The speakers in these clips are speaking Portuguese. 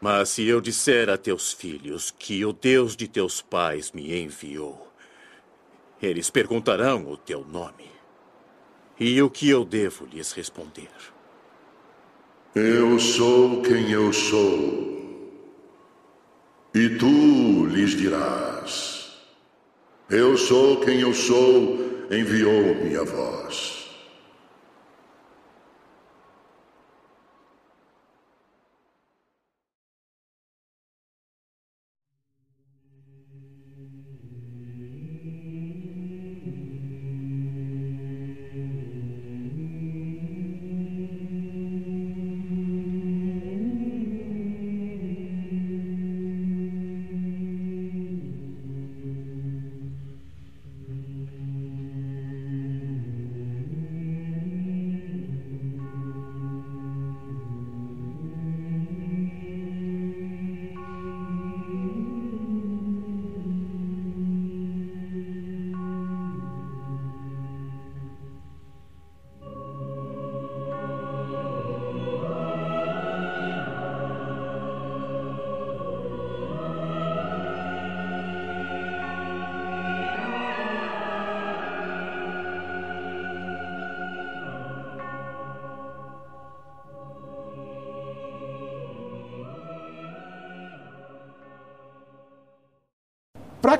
Mas se eu disser a teus filhos que o Deus de teus pais me enviou, eles perguntarão o teu nome. E o que eu devo lhes responder? Eu sou quem eu sou. E tu lhes dirás: Eu sou quem eu sou, enviou-me a voz.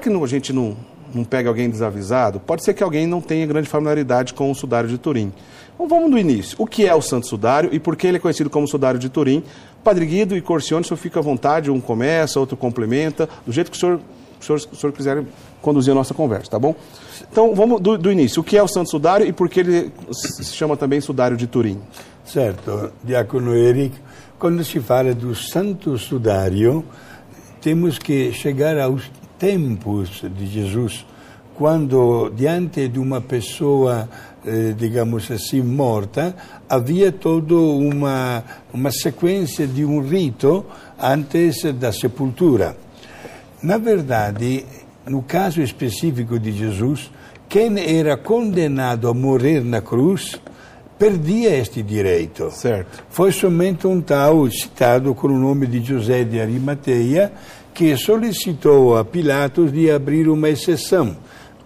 Que não- a gente não, não pegue alguém desavisado, pode ser que alguém não tenha grande familiaridade com o sudário de Turim. Então vamos do início. O que é o Santo Sudário e por que ele é conhecido como Sudário de Turim? Padre Guido e Corcione, o senhor fica à vontade, um começa, outro complementa, do jeito que o senhor, o senhor, o senhor quiser conduzir a nossa conversa, tá bom? Então vamos do, do início. O que é o Santo Sudário e por que ele se chama também Sudário de Turim? Certo, Diácono Eric, quando se fala do Santo Sudário, temos que chegar aos tempos de Jesus, quando diante de uma pessoa, eh, digamos assim, morta, havia toda uma, uma sequência de um rito antes da sepultura. Na verdade, no caso específico de Jesus, quem era condenado a morrer na cruz perdia este direito. Certo. Foi somente um tal citado com o nome de José de Arimateia que solicitou a Pilatos de abrir uma exceção.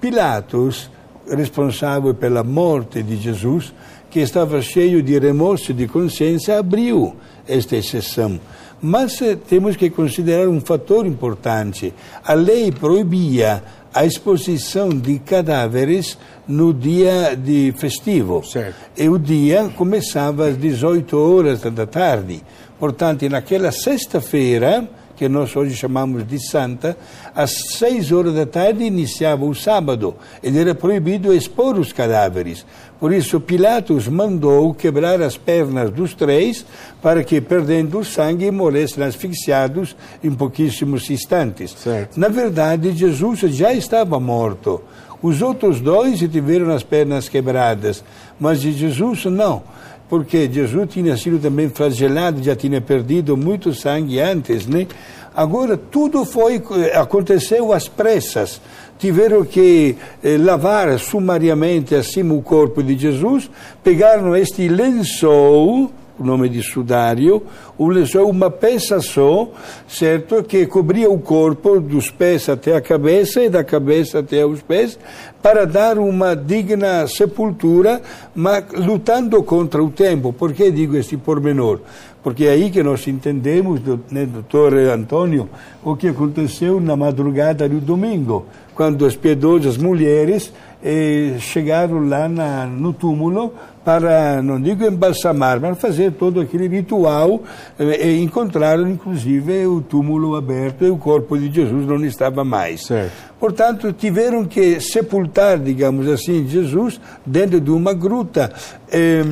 Pilatos, responsável pela morte de Jesus, que estava cheio de remorso de consciência, abriu esta exceção. Mas eh, temos que considerar um fator importante. A lei proibia a exposição de cadáveres no dia de festivo. Certo. E o dia começava às 18 horas da tarde. Portanto, naquela sexta-feira, que nós hoje chamamos de Santa, às seis horas da tarde iniciava o sábado e era proibido expor os cadáveres. Por isso, Pilatos mandou quebrar as pernas dos três para que, perdendo o sangue, morressem asfixiados em pouquíssimos instantes. Certo. Na verdade, Jesus já estava morto. Os outros dois tiveram as pernas quebradas, mas de Jesus não porque Jesus tinha sido também flagelado, já tinha perdido muito sangue antes, né? Agora tudo foi aconteceu às pressas. Tiveram que eh, lavar sumariamente acima o corpo de Jesus, pegaram este lençol, o nome de sudário, lençol, uma peça só, certo? Que cobria o corpo dos pés até a cabeça e da cabeça até os pés, para dar uma digna sepultura, mas lutando contra o tempo. Por que digo este pormenor? Porque é aí que nós entendemos, né, doutor Antônio, o que aconteceu na madrugada do domingo, quando as piedosas mulheres eh, chegaram lá na, no túmulo para, não digo embalsamar, mas fazer todo aquele ritual eh, e encontraram inclusive o túmulo aberto e o corpo de Jesus não estava mais. Certo. Portanto, tiveram que sepultar, digamos assim, Jesus dentro de uma gruta. Eh,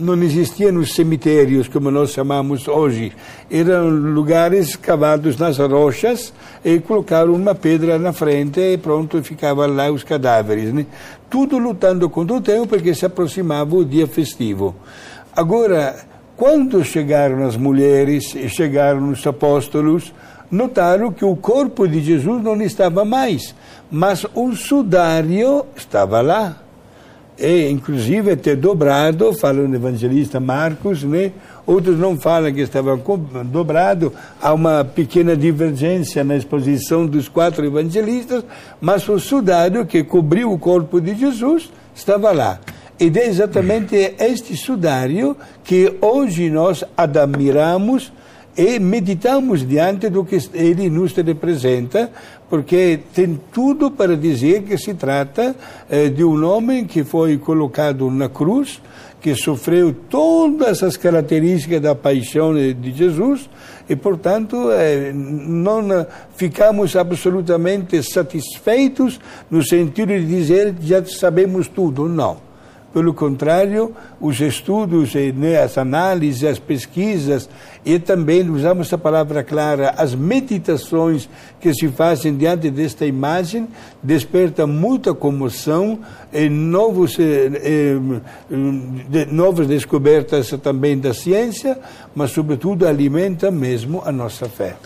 não existiam os cemitérios, como nós chamamos hoje. Eram lugares cavados nas rochas e colocaram uma pedra na frente e pronto, ficavam lá os cadáveres. Né? Tudo lutando contra o tempo porque se aproximava o dia festivo. Agora, quando chegaram as mulheres e chegaram os apóstolos, notaram que o corpo de Jesus não estava mais, mas o sudário estava lá. E, inclusive, ter dobrado, fala o evangelista Marcos, né? Outros não falam que estava dobrado. Há uma pequena divergência na exposição dos quatro evangelistas, mas o sudário que cobriu o corpo de Jesus estava lá. Ed é exatamente este sudário que hoje nós admiramos e meditamos diante do que ele nos representa, porque tem tudo para dizer que se trata eh, de um homem que foi colocado na cruz, que sofreu todas as características da paixão de Jesus e, portanto, eh, não ficamos absolutamente satisfeitos no sentido de dizer já sabemos tudo. Não. Pelo contrário, os estudos, né, as análises, as pesquisas e também, usamos a palavra clara, as meditações que se fazem diante desta imagem despertam muita comoção e novos, eh, eh, de, novas descobertas também da ciência, mas, sobretudo, alimenta mesmo a nossa fé.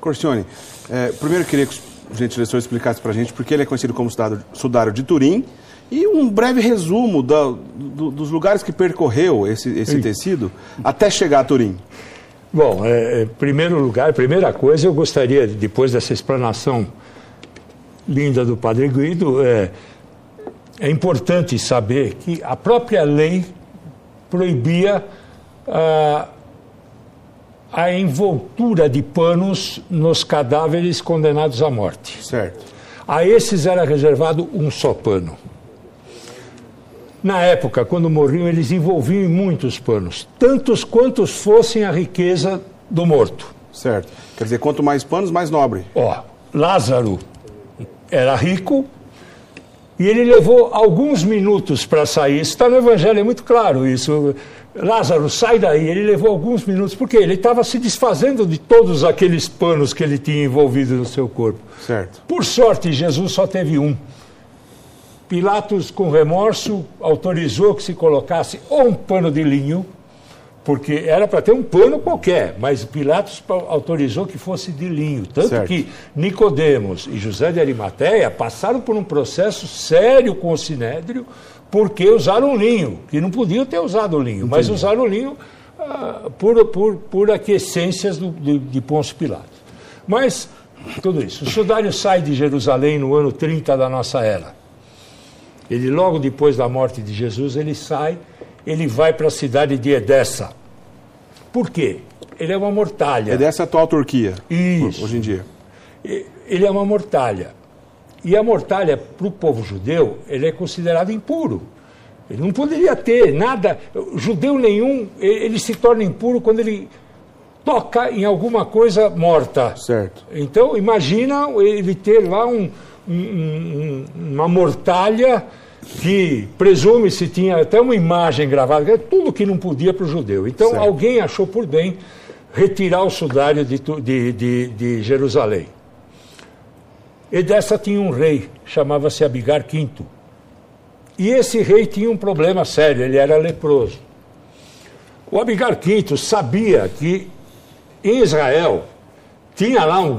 Corcione, eh, primeiro eu queria que o gentileza explicasse para a gente porque ele é conhecido como sudário de Turim, e um breve resumo da, do, dos lugares que percorreu esse, esse tecido até chegar a Turim. Bom, é, é, primeiro lugar, primeira coisa, eu gostaria, depois dessa explanação linda do Padre Guido, é, é importante saber que a própria lei proibia a, a envoltura de panos nos cadáveres condenados à morte. Certo. A esses era reservado um só pano. Na época, quando morriam, eles envolviam em muitos panos, tantos quantos fossem a riqueza do morto. Certo. Quer dizer, quanto mais panos, mais nobre. Ó, Lázaro era rico e ele levou alguns minutos para sair. Isso está no Evangelho, é muito claro isso. Lázaro, sai daí. Ele levou alguns minutos, porque ele estava se desfazendo de todos aqueles panos que ele tinha envolvido no seu corpo. Certo. Por sorte, Jesus só teve um. Pilatos, com remorso, autorizou que se colocasse ou um pano de linho, porque era para ter um pano qualquer, mas Pilatos autorizou que fosse de linho. Tanto certo. que Nicodemos e José de Arimateia passaram por um processo sério com o Sinédrio, porque usaram linho, que não podiam ter usado linho, Entendi. mas usaram linho ah, por, por, por aquiescências do, de, de Pôncio Pilatos. Mas, tudo isso. O sudário sai de Jerusalém no ano 30 da nossa era. Ele logo depois da morte de Jesus, ele sai, ele vai para a cidade de Edessa. Por quê? Ele é uma mortalha. Edessa é a atual Turquia. Isso. Hoje em dia. Ele é uma mortalha. E a mortalha, para o povo judeu, ele é considerado impuro. Ele não poderia ter nada. Judeu nenhum, ele se torna impuro quando ele toca em alguma coisa morta. Certo. Então, imagina ele ter lá um, um, uma mortalha que presume-se tinha até uma imagem gravada, é tudo que não podia para o judeu. Então certo. alguém achou por bem retirar o sudário de, de, de, de Jerusalém. E dessa tinha um rei, chamava-se Abigar V. E esse rei tinha um problema sério, ele era leproso. O Abigar V sabia que em Israel tinha lá um,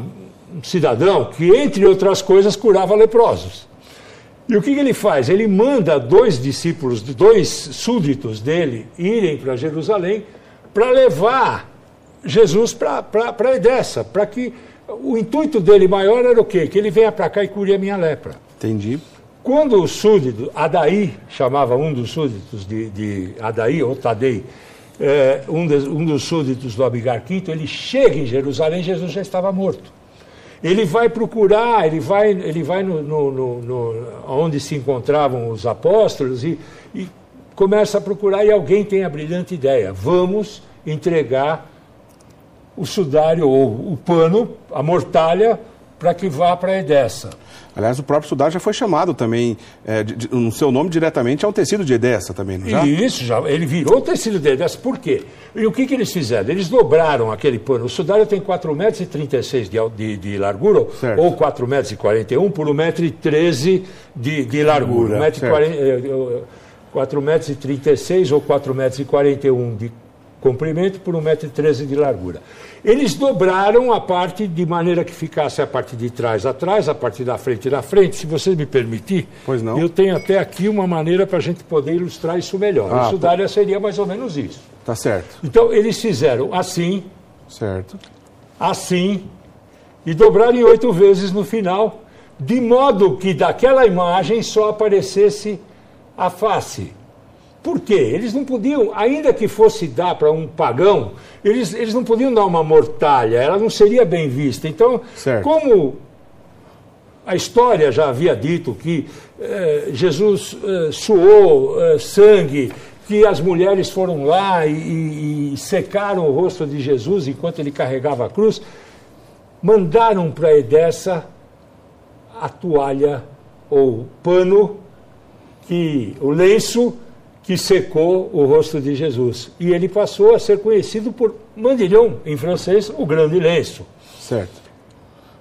um cidadão que, entre outras coisas, curava leprosos. E o que, que ele faz? Ele manda dois discípulos, dois súditos dele, irem para Jerusalém para levar Jesus para Edessa, para que o intuito dele maior era o quê? Que ele venha para cá e cure a minha lepra. Entendi. Quando o súdito, Adaí, chamava um dos súditos de, de Adaí, ou Tadei, é, um, de, um dos súditos do Abigar V, ele chega em Jerusalém, Jesus já estava morto. Ele vai procurar, ele vai, ele vai no, no, no, no onde se encontravam os apóstolos e, e começa a procurar e alguém tem a brilhante ideia: vamos entregar o sudário ou o pano, a mortalha, para que vá para Edessa. Aliás, o próprio Sudar já foi chamado também, é, de, de, no seu nome, diretamente ao tecido de Edessa também, não já? Isso, já, ele virou tecido de Edessa. Por quê? E o que, que eles fizeram? Eles dobraram aquele pano. O Sudário tem 4,36 metros de, de, de largura, certo. ou 4,41 metros por 1,13 metro de, de largura. 4,36 metros ou 4,41 metros de comprimento por 1,13m de largura. Eles dobraram a parte de maneira que ficasse a parte de trás atrás, a parte da frente na frente. Se você me permitir, pois não. eu tenho até aqui uma maneira para a gente poder ilustrar isso melhor. Ah, o sudária seria mais ou menos isso. Tá certo. Então eles fizeram assim, Certo. assim, e dobraram em oito vezes no final, de modo que daquela imagem só aparecesse a face. Por quê? Eles não podiam, ainda que fosse dar para um pagão, eles, eles não podiam dar uma mortalha, ela não seria bem vista. Então, Certo. como a história já havia dito que eh, Jesus eh, suou eh, sangue, que as mulheres foram lá e, e- e secaram o rosto de Jesus enquanto ele carregava a cruz, mandaram para Edessa a toalha ou pano que o lenço que secou o rosto de Jesus. E ele passou a ser conhecido por mandilhão, em francês, o grande lenço. Certo.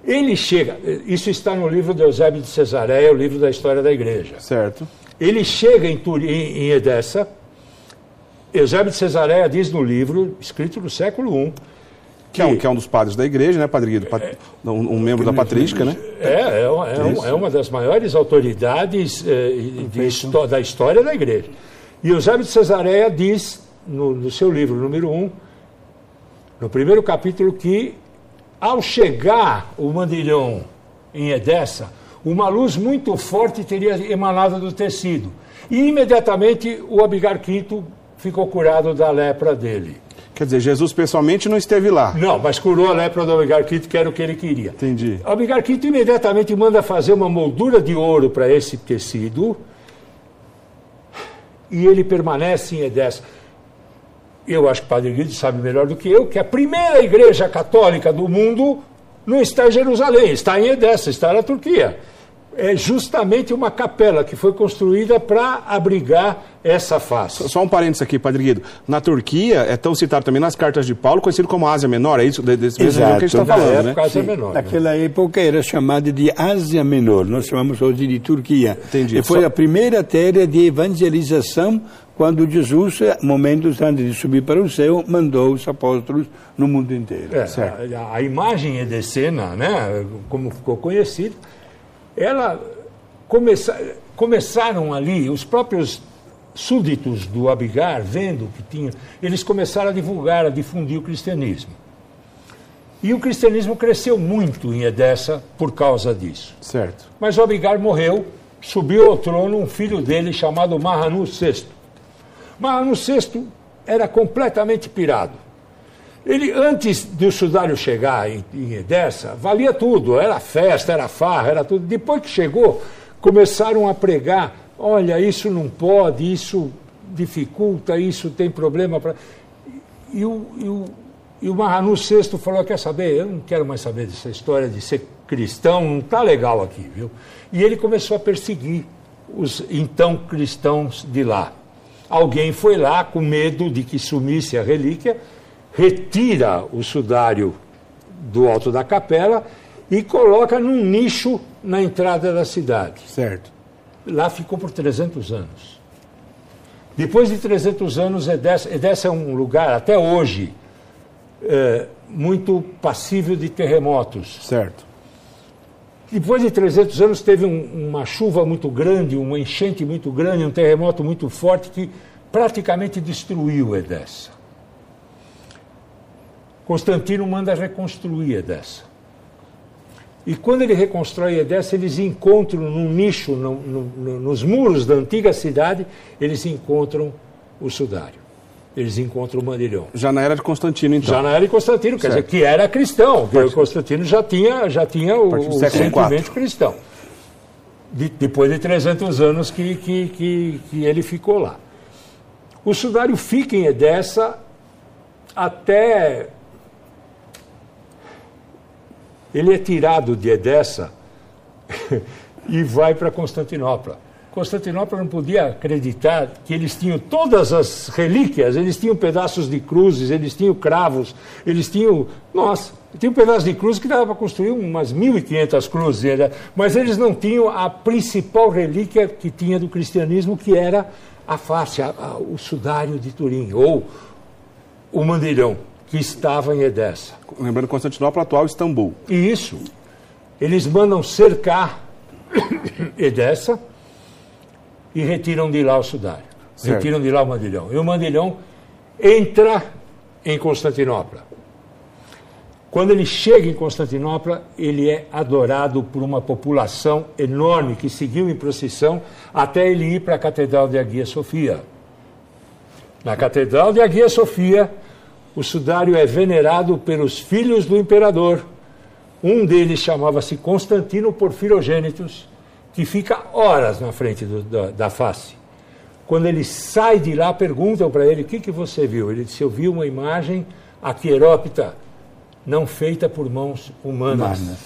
Ele chega, isso está no livro de Eusébio de Cesareia, o livro da história da igreja. Certo. Ele chega em, Turim, em Edessa, Eusébio de Cesareia diz no livro, escrito no século I, Que é, um, que é um dos padres da igreja, né, Padre Guido? Pat- um, um membro da patrística, né? É, é, uma- é um- é uma das maiores autoridades eh, de da história da igreja. E Eusébio de Cesareia diz, no, no seu livro número 1, no primeiro capítulo, que ao chegar o mandilhão em Edessa, uma luz muito forte teria emanado do tecido. E imediatamente o Abigar Quinto ficou curado da lepra dele. Quer dizer, Jesus pessoalmente não esteve lá. Não, mas curou a lepra do Abigar Quinto, que era o que ele queria. Entendi. O Abigar Quinto imediatamente manda fazer uma moldura de ouro para esse tecido e ele permanece em Edessa. Eu acho que o Padre Guido sabe melhor do que eu que a primeira igreja católica do mundo não está em Jerusalém, está em Edessa, está na Turquia. É justamente uma capela que foi construída para abrigar essa face. Só um parênteses aqui, Padre Guido. Na Turquia, é tão citado também nas cartas de Paulo, conhecido como Ásia Menor, é isso? De- Desse mesmo região que a gente está Exato. falando, Na né? época, Ásia Menor. né? Naquela época era chamada de Ásia Menor, nós chamamos hoje de Turquia. Entendi. E foi Só- a primeira terra de evangelização quando Jesus, momentos antes de subir para o céu, mandou os apóstolos no mundo inteiro. É, a, a imagem edecena, né, como ficou conhecida, ela começa, começaram ali, os próprios súditos do Abigar, vendo que tinha, eles começaram a divulgar, a difundir o cristianismo. E o cristianismo cresceu muito em Edessa por causa disso. Certo. Mas o Abigar morreu, subiu ao trono um filho dele chamado Mahanu VI. Mahanu VI era completamente pirado. Ele, antes do sudário chegar em, em Edessa, valia tudo, era festa, era farra, era tudo. Depois que chegou, começaram a pregar, olha, isso não pode, isso dificulta, isso tem problema para... E o, e o, e o VI falou, quer saber, eu não quero mais saber dessa história de ser cristão, não está legal aqui, viu? E ele começou a perseguir os então cristãos de lá. Alguém foi lá com medo de que sumisse a relíquia, retira o sudário do alto da capela e coloca num nicho na entrada da cidade. Certo. Lá ficou por 300 anos. Depois de 300 anos, Edessa, Edessa é um lugar, até hoje, é, muito passível de terremotos. Certo. Depois de 300 anos, teve um- uma chuva muito grande, uma enchente muito grande, um terremoto muito forte que praticamente destruiu Edessa. Constantino manda reconstruir Edessa. E quando ele reconstrói Edessa, eles encontram num nicho, no- no- no- nos muros da antiga cidade, eles encontram o sudário. Eles encontram o mandilhão. Já na era de Constantino, então. Já na era de Constantino, quer dizer, Certo. que era cristão, que o Constantino já tinha, já tinha o, o sentimento cristão. De- depois de 300 anos que, que, que, que ele ficou lá. O sudário fica em Edessa até. Ele é tirado de Edessa e vai para Constantinopla. Constantinopla não podia acreditar que eles tinham todas as relíquias, eles tinham pedaços de cruzes, eles tinham cravos, eles tinham. Nossa, tinha um pedaço de cruz que dava para construir umas 1.500 cruzes, né? mas eles não tinham a principal relíquia que tinha do cristianismo, que era a face, a- a- o sudário de Turim, ou o mandilhão, que estava em Edessa. Lembrando Constantinopla, atual Istambul. E isso, eles mandam cercar Edessa e retiram de lá o sudário. Certo. Retiram de lá o mandilhão. E o mandilhão entra em Constantinopla. Quando ele chega em Constantinopla, ele é adorado por uma população enorme que seguiu em procissão até ele ir para a Catedral de Hagia Sofia. Na Catedral de Hagia Sofia, o sudário é venerado pelos filhos do imperador. Um deles chamava-se Constantino Porfirogênitos, que fica horas na frente do, da, da, face. Quando ele sai de lá, perguntam para ele: O que, que você viu? Ele disse: Eu vi uma imagem aquierópita, não feita por mãos humanas. humanas.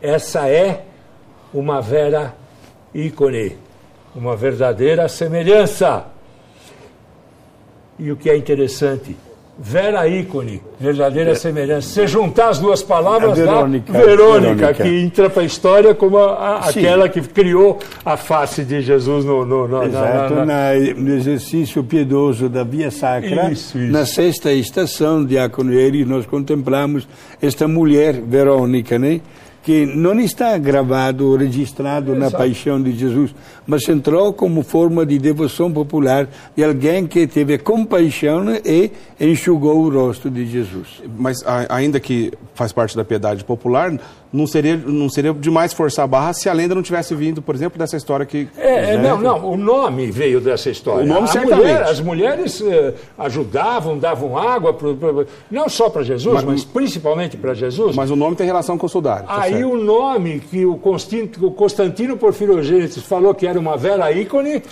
Essa é uma vera ícone, uma verdadeira semelhança. E o que é interessante, vera ícone, verdadeira é. semelhança. Se juntar as duas palavras, Verônica, dá Verônica, Verônica, que entra para a história como a, a, aquela que criou a face de Jesus no, no, no Exato, na, na, na... no exercício piedoso da Via Sacra, isso, isso. na sexta estação, Diácono Eri, nós contemplamos esta mulher, Verônica, né? Que não está gravado, registrado Exato. na paixão de Jesus, mas entrou como forma de devoção popular de alguém que teve compaixão e enxugou o rosto de Jesus. Mas ainda que faz parte da piedade popular, não seria, não seria demais forçar a barra se a lenda não tivesse vindo, por exemplo, dessa história que. É, né? não, não, o nome veio dessa história. O nome, certamente. Mulher, as mulheres uh, ajudavam, davam água, pro, pro, não só para Jesus, mas, mas principalmente para Jesus. Mas o nome tem relação com o sudário. Tá Aí certo. o nome que o Constantino, o Constantino falou que era uma vera ícone,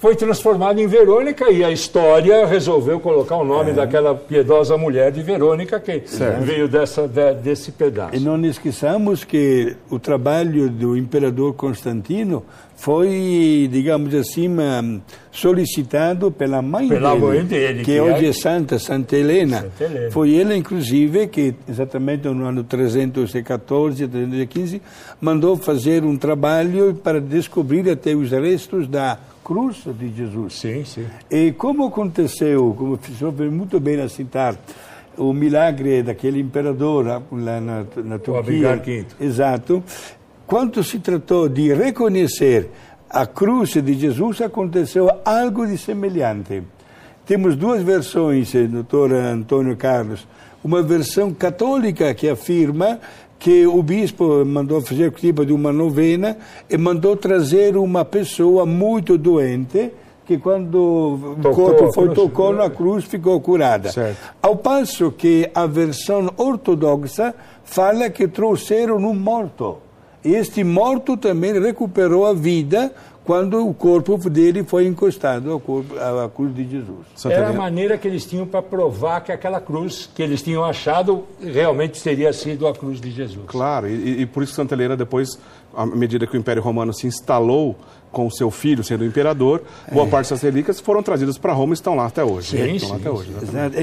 foi transformado em Verônica e a história resolveu colocar o nome é. daquela piedosa mulher de Verônica que certo. veio dessa, de, desse pedaço. E não esqueçamos que o trabalho do imperador Constantino foi, digamos assim, solicitado pela mãe pela dele, mãe dele, que, que hoje é Santa, Santa Helena. Santa Helena. Foi ela, inclusive, que exatamente no ano 314, 315, mandou fazer um trabalho para descobrir até os restos da cruz de Jesus. Sim, sim. E como aconteceu, como o senhor muito bem a citar, o milagre daquele imperador lá na, na Turquia. Exato. Quando se tratou de reconhecer a cruz de Jesus, aconteceu algo de semelhante. Temos duas versões, doutor Antônio Carlos. Uma versão católica que afirma que o bispo mandou fazer tipo de uma novena e mandou trazer uma pessoa muito doente que quando tocou o corpo foi cruz, tocou na cruz ficou curada. Certo. Ao passo que a versão ortodoxa fala que trouxeram um morto. E este morto também recuperou a vida quando o corpo dele foi encostado ao corpo, à cruz de Jesus. Era a maneira que eles tinham para provar que aquela cruz que eles tinham achado realmente teria sido a cruz de Jesus. Claro, e, e por isso Santa Helena depois, à medida que o Império Romano se instalou com o seu filho sendo imperador, boa é. parte dessas relíquias foram trazidas para Roma e estão lá até hoje. Sim, estão sim, até hoje.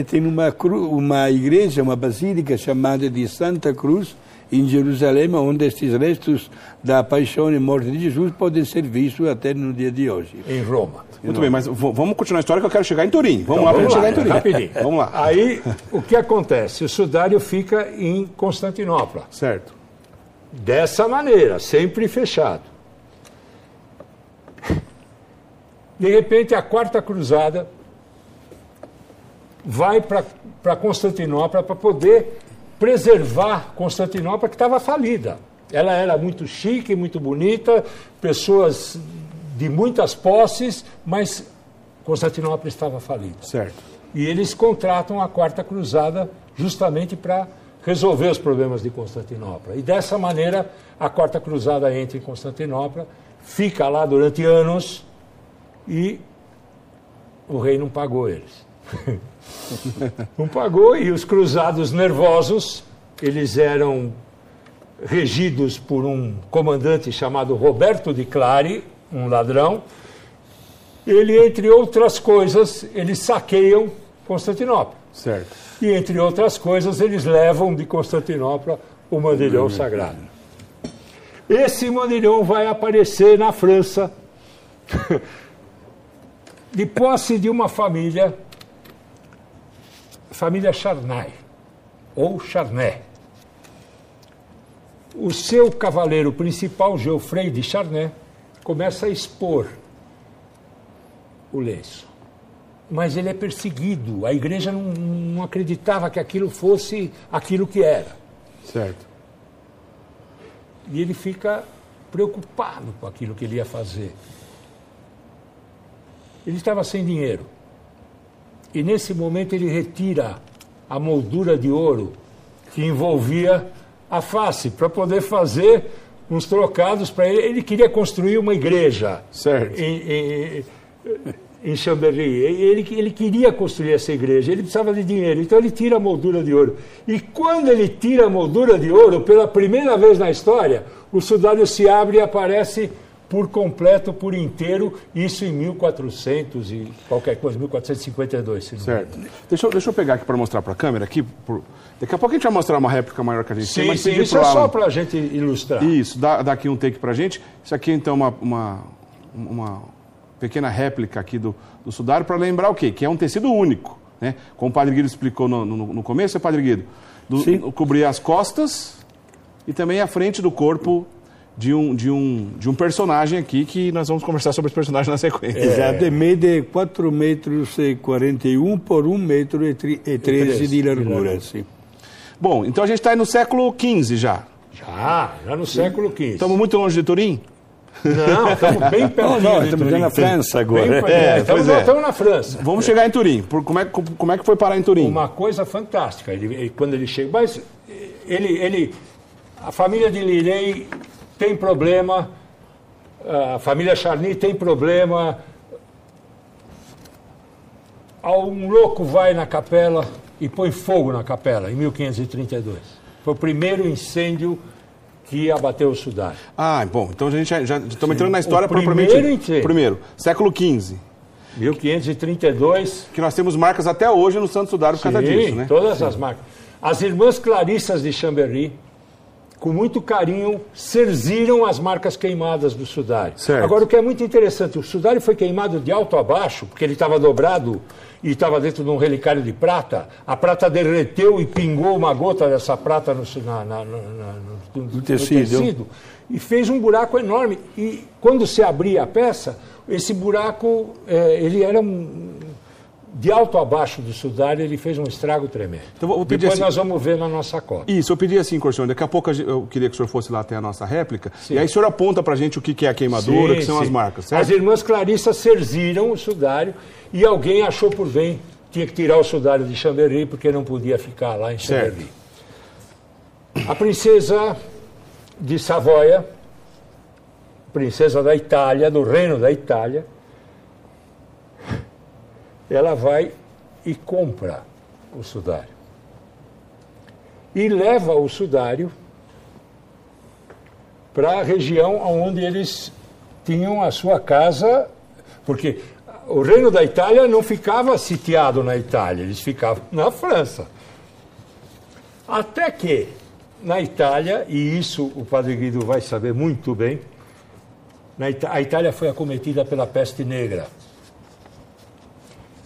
Tem uma, cru, uma igreja, uma basílica chamada de Santa Cruz, em Jerusalém, onde estes restos da paixão e morte de Jesus podem ser vistos até no dia de hoje. Em Roma. Muito bem, mas vamos continuar a história que eu quero chegar em Turim. Vamos então, lá para chegar em Turim. Rapidinho. vamos lá. Aí, o que acontece? O sudário fica em Constantinopla. Certo. Dessa maneira, sempre fechado. De repente, a quarta cruzada vai para Constantinopla para poder preservar Constantinopla, que estava falida. Ela era muito chique, muito bonita, pessoas de muitas posses, mas Constantinopla estava falida. Certo. E eles contratam a Quarta Cruzada justamente para resolver os problemas de Constantinopla. E dessa maneira, a Quarta Cruzada entra em Constantinopla, fica lá durante anos e o rei não pagou eles. não pagou e os cruzados nervosos, eles eram regidos por um comandante chamado Roberto de Clari, um ladrão. Ele, entre outras coisas, eles saqueiam Constantinopla. Certo. E, entre outras coisas, eles levam de Constantinopla o mandilhão sagrado. Esse mandilhão vai aparecer na França de posse de uma família, família Charnay, ou Charnay. O seu cavaleiro principal, Geoffrey de Charnay, começa a expor o lenço. Mas ele é perseguido. A igreja não, não acreditava que aquilo fosse aquilo que era. Certo. E ele fica preocupado com aquilo que ele ia fazer. Ele estava sem dinheiro. E nesse momento ele retira a moldura de ouro que envolvia a face para poder fazer uns trocados para ele. Ele queria construir uma igreja Certo. em, em, em Chambéry. Ele, ele queria construir essa igreja, ele precisava de dinheiro, então ele tira a moldura de ouro. E quando ele tira a moldura de ouro, pela primeira vez na história, o sudário se abre e aparece por completo, por inteiro, isso em 1400 e qualquer coisa, 1452. Se não me Certo. Deixa, eu- deixa eu pegar aqui para mostrar para a câmera. Aqui, por- Daqui a pouco a gente vai mostrar uma réplica maior que a gente tem, Sim, mas sim, isso é só para a gente ilustrar. Isso, dá, dá aqui um take pra gente. Isso aqui então é uma, uma, uma pequena réplica aqui do, do sudário para lembrar o quê? Que é um tecido único. Né? Como o Padre Guido explicou no, no, no começo, é Padre Guido? Do, Sim. cobrir as costas e também a frente do corpo de um, de, um, de um personagem aqui que nós vamos conversar sobre esse personagem na sequência. Exato, mede 4 metros e 41 por 1 metro e, tri, e 13 de largura. Sim. Bom, então a gente está aí no século XV já. Já, já no século XV. Estamos muito longe de Turim? Não, estamos bem perto. Não, não, estamos já na França agora. É, estamos, é. estamos na França. Vamos chegar em Turim. Por, como, é, como é que foi parar em Turim? Uma coisa fantástica, ele, ele- quando ele chega. Mas ele, ele, a família de Lirei tem problema, a família Charny tem problema. Um louco vai na capela e põe fogo na capela, em 1532. Foi o primeiro incêndio que abateu o sudário. Ah, bom, então a gente já, já estamos entrando na história propriamente. inteiro. Primeiro, século XV, 1532. que nós temos marcas até hoje no Santo Sudário por causa Sim, disso, né? todas as marcas. As irmãs Clarissas de Chambéry, com muito carinho, serziram as marcas queimadas do sudário. Certo. Agora, o que é muito interessante, o sudário foi queimado de alto a baixo, porque ele estava dobrado e estava dentro de um relicário de prata. A prata derreteu e pingou uma gota dessa prata no, na- na- na- no- no- no tecido. e fez um buraco enorme. E quando se abria a peça, esse buraco, eh, ele era um, de alto a baixo do sudário, ele fez um estrago tremendo. Então, vou pedir Depois assim- nós vamos ver na nossa cópia. Isso, eu pedi assim, Corcione, daqui a pouco eu queria que o senhor fosse lá até a nossa réplica, e aí o senhor aponta pra gente o que é a queimadura, o que Sim, são as sim. marcas, As certo? irmãs Clarissas serziram o sudário e alguém achou por bem, tinha que tirar o sudário de Chambéry porque não podia ficar lá em. Chambéry. A princesa de Savoia, princesa da Itália, do reino da Itália, ela vai e compra o sudário. E leva o sudário para a região onde eles tinham a sua casa, porque o reino da Itália não ficava sitiado na Itália, eles ficavam na França. Até que, na Itália, e isso o padre Guido vai saber muito bem, na Ita- a Itália foi acometida pela peste negra.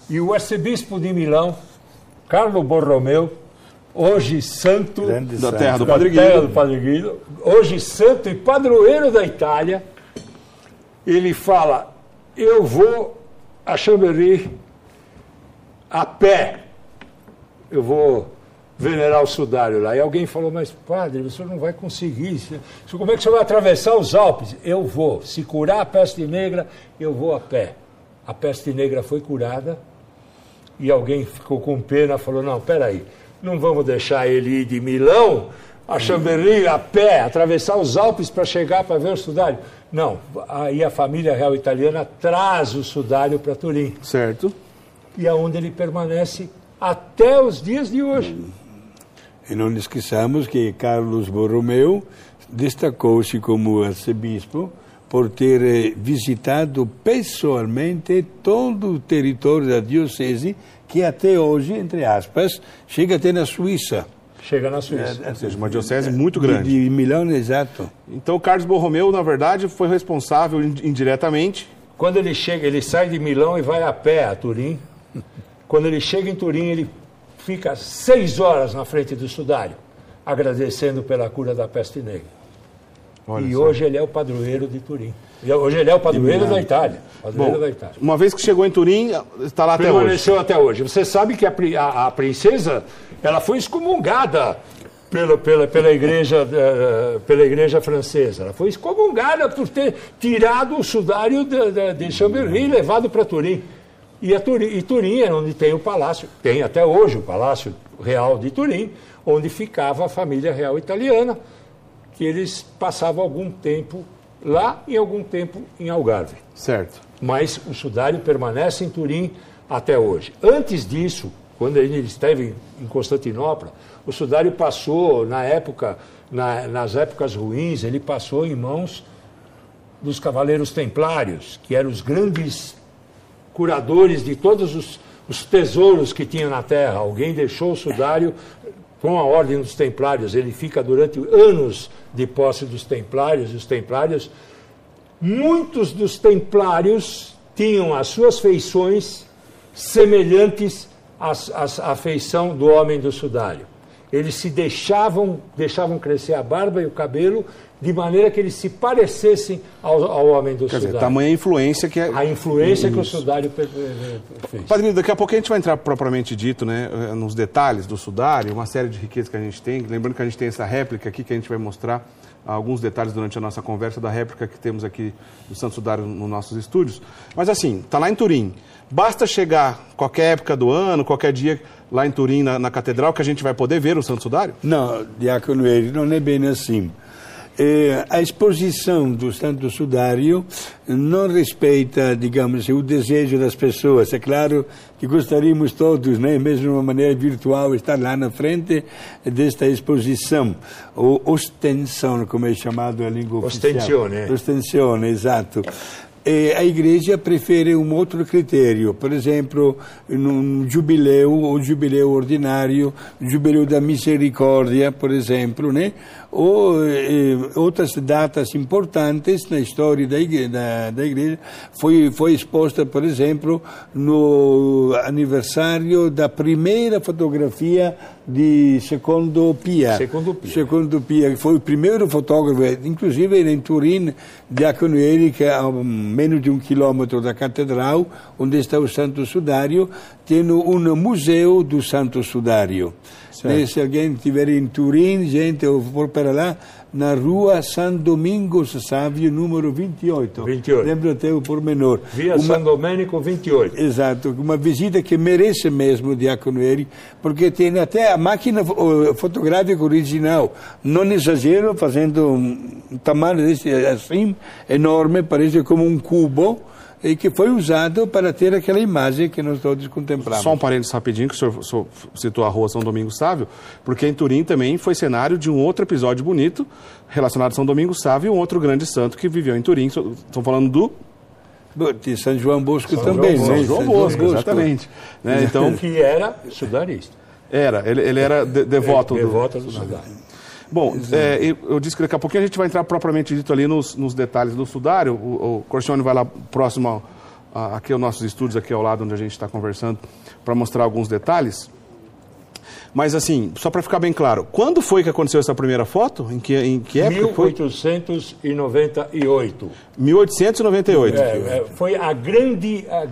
E o arcebispo de Milão, Carlo Borromeu, hoje santo Grande Da santo. terra do da Padre terra Guido. do Padre Guido, hoje santo e padroeiro da Itália, ele fala: Eu vou a Chambéry a pé, eu vou venerar o sudário lá. E alguém falou: Mas padre, senhor não vai conseguir. Como é que senhor vai atravessar os Alpes? Eu vou. Se curar a peste negra, eu vou a pé. A peste negra foi curada e alguém ficou com pena, falou: não, peraí, não vamos deixar ele ir de Milão a Chambéry a pé, atravessar os Alpes para chegar para ver o sudário. Não, aí a família real italiana traz o sudário para Turim Certo. e aonde ele permanece até os dias de hoje. E não esqueçamos que Carlos Borromeu destacou-se como arcebispo por ter eh, visitado pessoalmente todo o território da diocese, que até hoje, entre aspas, chega até na Suíça. Chega na Suíça. Ou seja, uma diocese muito De, grande. de Milão, exato. Então, o Carlos Borromeu, na verdade, foi responsável in- indiretamente. Quando ele chega, ele sai de Milão e vai a pé a Turim. Quando ele chega em Turim, ele fica seis horas na frente do sudário, agradecendo pela cura da peste negra. Olha e só. hoje ele é o padroeiro de Turim. Hoje ele é o padroeiro da Itália. Padroeiro Bom, da Itália. Uma vez que chegou em Turim, está lá até hoje. Permaneceu até hoje. Você sabe que a, a, a princesa ela foi excomungada pela, pela, pela, igreja, uh, pela igreja francesa. Ela foi excomungada por ter tirado o sudário de, de, de Chambéry e levado para Turim. E, Turim. e Turim é onde tem o palácio, tem até hoje o Palácio Real de Turim, onde ficava a família real italiana, que eles passavam algum tempo lá e algum tempo em Algarve. Certo. Mas o sudário permanece em Turim até hoje. Antes disso, quando ele esteve em Constantinopla, o sudário passou, na época, na, nas épocas ruins, ele passou em mãos dos cavaleiros templários, que eram os grandes curadores de todos os, os tesouros que tinha na terra. Alguém deixou o sudário com a ordem dos templários. Ele fica durante anos de posse dos templários, e os templários, muitos dos templários tinham as suas feições semelhantes à feição do homem do sudário. Eles se deixavam, deixavam crescer a barba e o cabelo de maneira que eles se parecessem ao, ao homem do Quer sudário. Dizer, tamanha influência que é... A influência Isso. que o sudário fez. Padrinho, daqui a pouco a gente vai entrar propriamente dito né, nos detalhes do sudário, uma série de riquezas que a gente tem. Lembrando que a gente tem essa réplica aqui que a gente vai mostrar alguns detalhes durante a nossa conversa da réplica que temos aqui do Santo Sudário nos nossos estúdios. Mas assim, está lá em Turim. Basta chegar qualquer época do ano, qualquer dia lá em Turim, na, na catedral, que a gente vai poder ver o Santo Sudário? Não, Diácono Eri, não é bem assim. É, a exposição do Santo Sudário não respeita, digamos, o desejo das pessoas. É claro que gostaríamos todos, né, mesmo de uma maneira virtual, estar lá na frente desta exposição, ou ostensão, como é chamado a língua oficial. Ostensione. Ostensione, exato. E a igreja prefere um outro critério, por exemplo, num jubileu, o jubileu ordinário, jubileu da misericórdia, por exemplo, né? Ou eh, outras datas importantes na história da igreja, da, da igreja, foi, foi exposta, por exemplo, no aniversário da primeira fotografia de Secondo Pia. Secondo Pia. Secondo Pia, que foi o primeiro fotógrafo, inclusive era em Turim, Diácono Erika, a menos de um quilômetro da catedral, onde está o Santo Sudário, tem um museu do Santo Sudário. Né, se alguém estiver em Turim, gente, ou for para lá, na rua San Domingos Savio, número 28. 28. Lembro até o pormenor. Via uma... San Domenico 28. Exato, uma visita que merece mesmo, Diácono Eri, porque tem até a máquina fotográfica original. Não exagero, fazendo um tamanho desse, assim, enorme, parece como um cubo e que foi usado para ter aquela imagem que nós todos contemplamos. Só um parênteses rapidinho, que o senhor, o senhor citou a rua São Domingos Sávio, porque em Turim também foi cenário de um outro episódio bonito relacionado a São Domingos Sávio e um outro grande santo que viveu em Turim. Estão falando do de São João Bosco São também, João, né? São João Bosco, Bosco, exatamente. Né? Então, que era sudarista. Era, ele, ele era de, devoto, é, devoto do, do Bom, é, eu disse que daqui a pouquinho a gente vai entrar propriamente dito ali nos, nos detalhes do sudário. O, o Corcione vai lá próximo ao, a, aqui aos nossos estúdios, aqui ao lado onde a gente está conversando, para mostrar alguns detalhes. Mas assim, só para ficar bem claro, quando foi que aconteceu essa primeira foto? Em que, em que época 1898. 1898. É, é, foi a grande... A,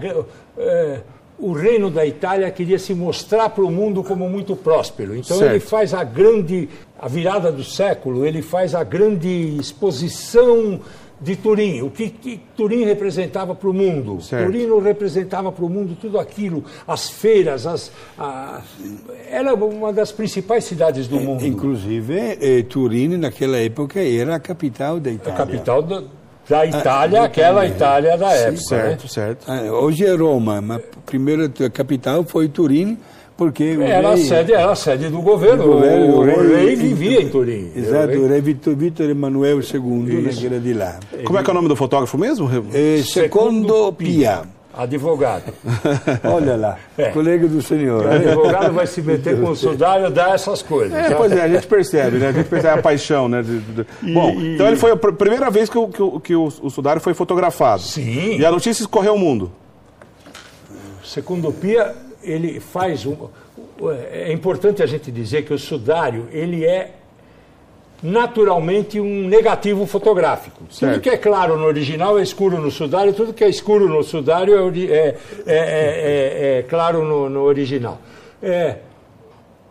é, o reino da Itália queria se mostrar para o mundo como muito próspero. Então certo. ele faz a grande, a virada do século, ele faz a grande exposição de Turim, o que, que Turim representava para o mundo. Certo. Turim representava para o mundo tudo aquilo, as feiras, as, a, era uma das principais cidades do mundo. Inclusive, eh, Turim naquela época era a capital da Itália. A capital da, da Itália, ah, aquela Itália da época. Certo, né? certo. Ah, hoje é Roma, mas a primeira capital foi Turim, porque era, rei, a sede, era a sede do governo. O, governo, o, rei, o rei, vivia em Turim. Exato, o rei Vitor, Vitor Emanuel II, né, que era de lá. Como é que é o nome do fotógrafo mesmo? É, Secondo Pia. Advogado. Olha lá, é. colega do senhor. O advogado vai se meter com o sudário e dar essas coisas. É, pois é, a gente percebe, né? A gente percebe a paixão, né? De, de... E, Bom, e... então ele foi a primeira vez que o, que o, que o, o sudário foi fotografado. Sim. E a notícia escorreu o mundo. Segundo Pia, ele faz um... É importante a gente dizer que o sudário, ele é naturalmente um negativo fotográfico. Certo. Tudo que é claro no original é escuro no sudário, tudo que é escuro no sudário é, é- é- é- é- é claro no, no original. É,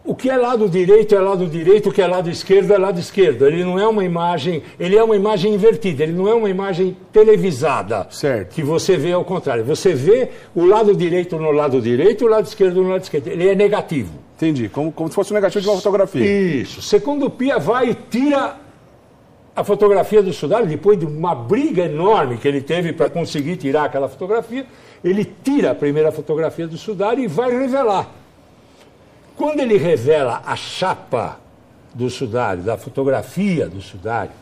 o que é lado direito é lado direito, o que é lado esquerdo é lado esquerdo. Ele não é uma imagem, ele é uma imagem invertida, ele não é uma imagem televisada. Certo. Que você vê ao contrário. Você vê o lado direito no lado direito e o lado esquerdo no lado esquerdo. Ele é negativo. Entendi. Como, como se fosse um negativo de uma fotografia. Isso. Segundo Pia vai e tira a fotografia do Sudário, depois de uma briga enorme que ele teve para conseguir tirar aquela fotografia, ele tira a primeira fotografia do Sudário e vai revelar. Quando ele revela a chapa do Sudário, da fotografia do Sudário,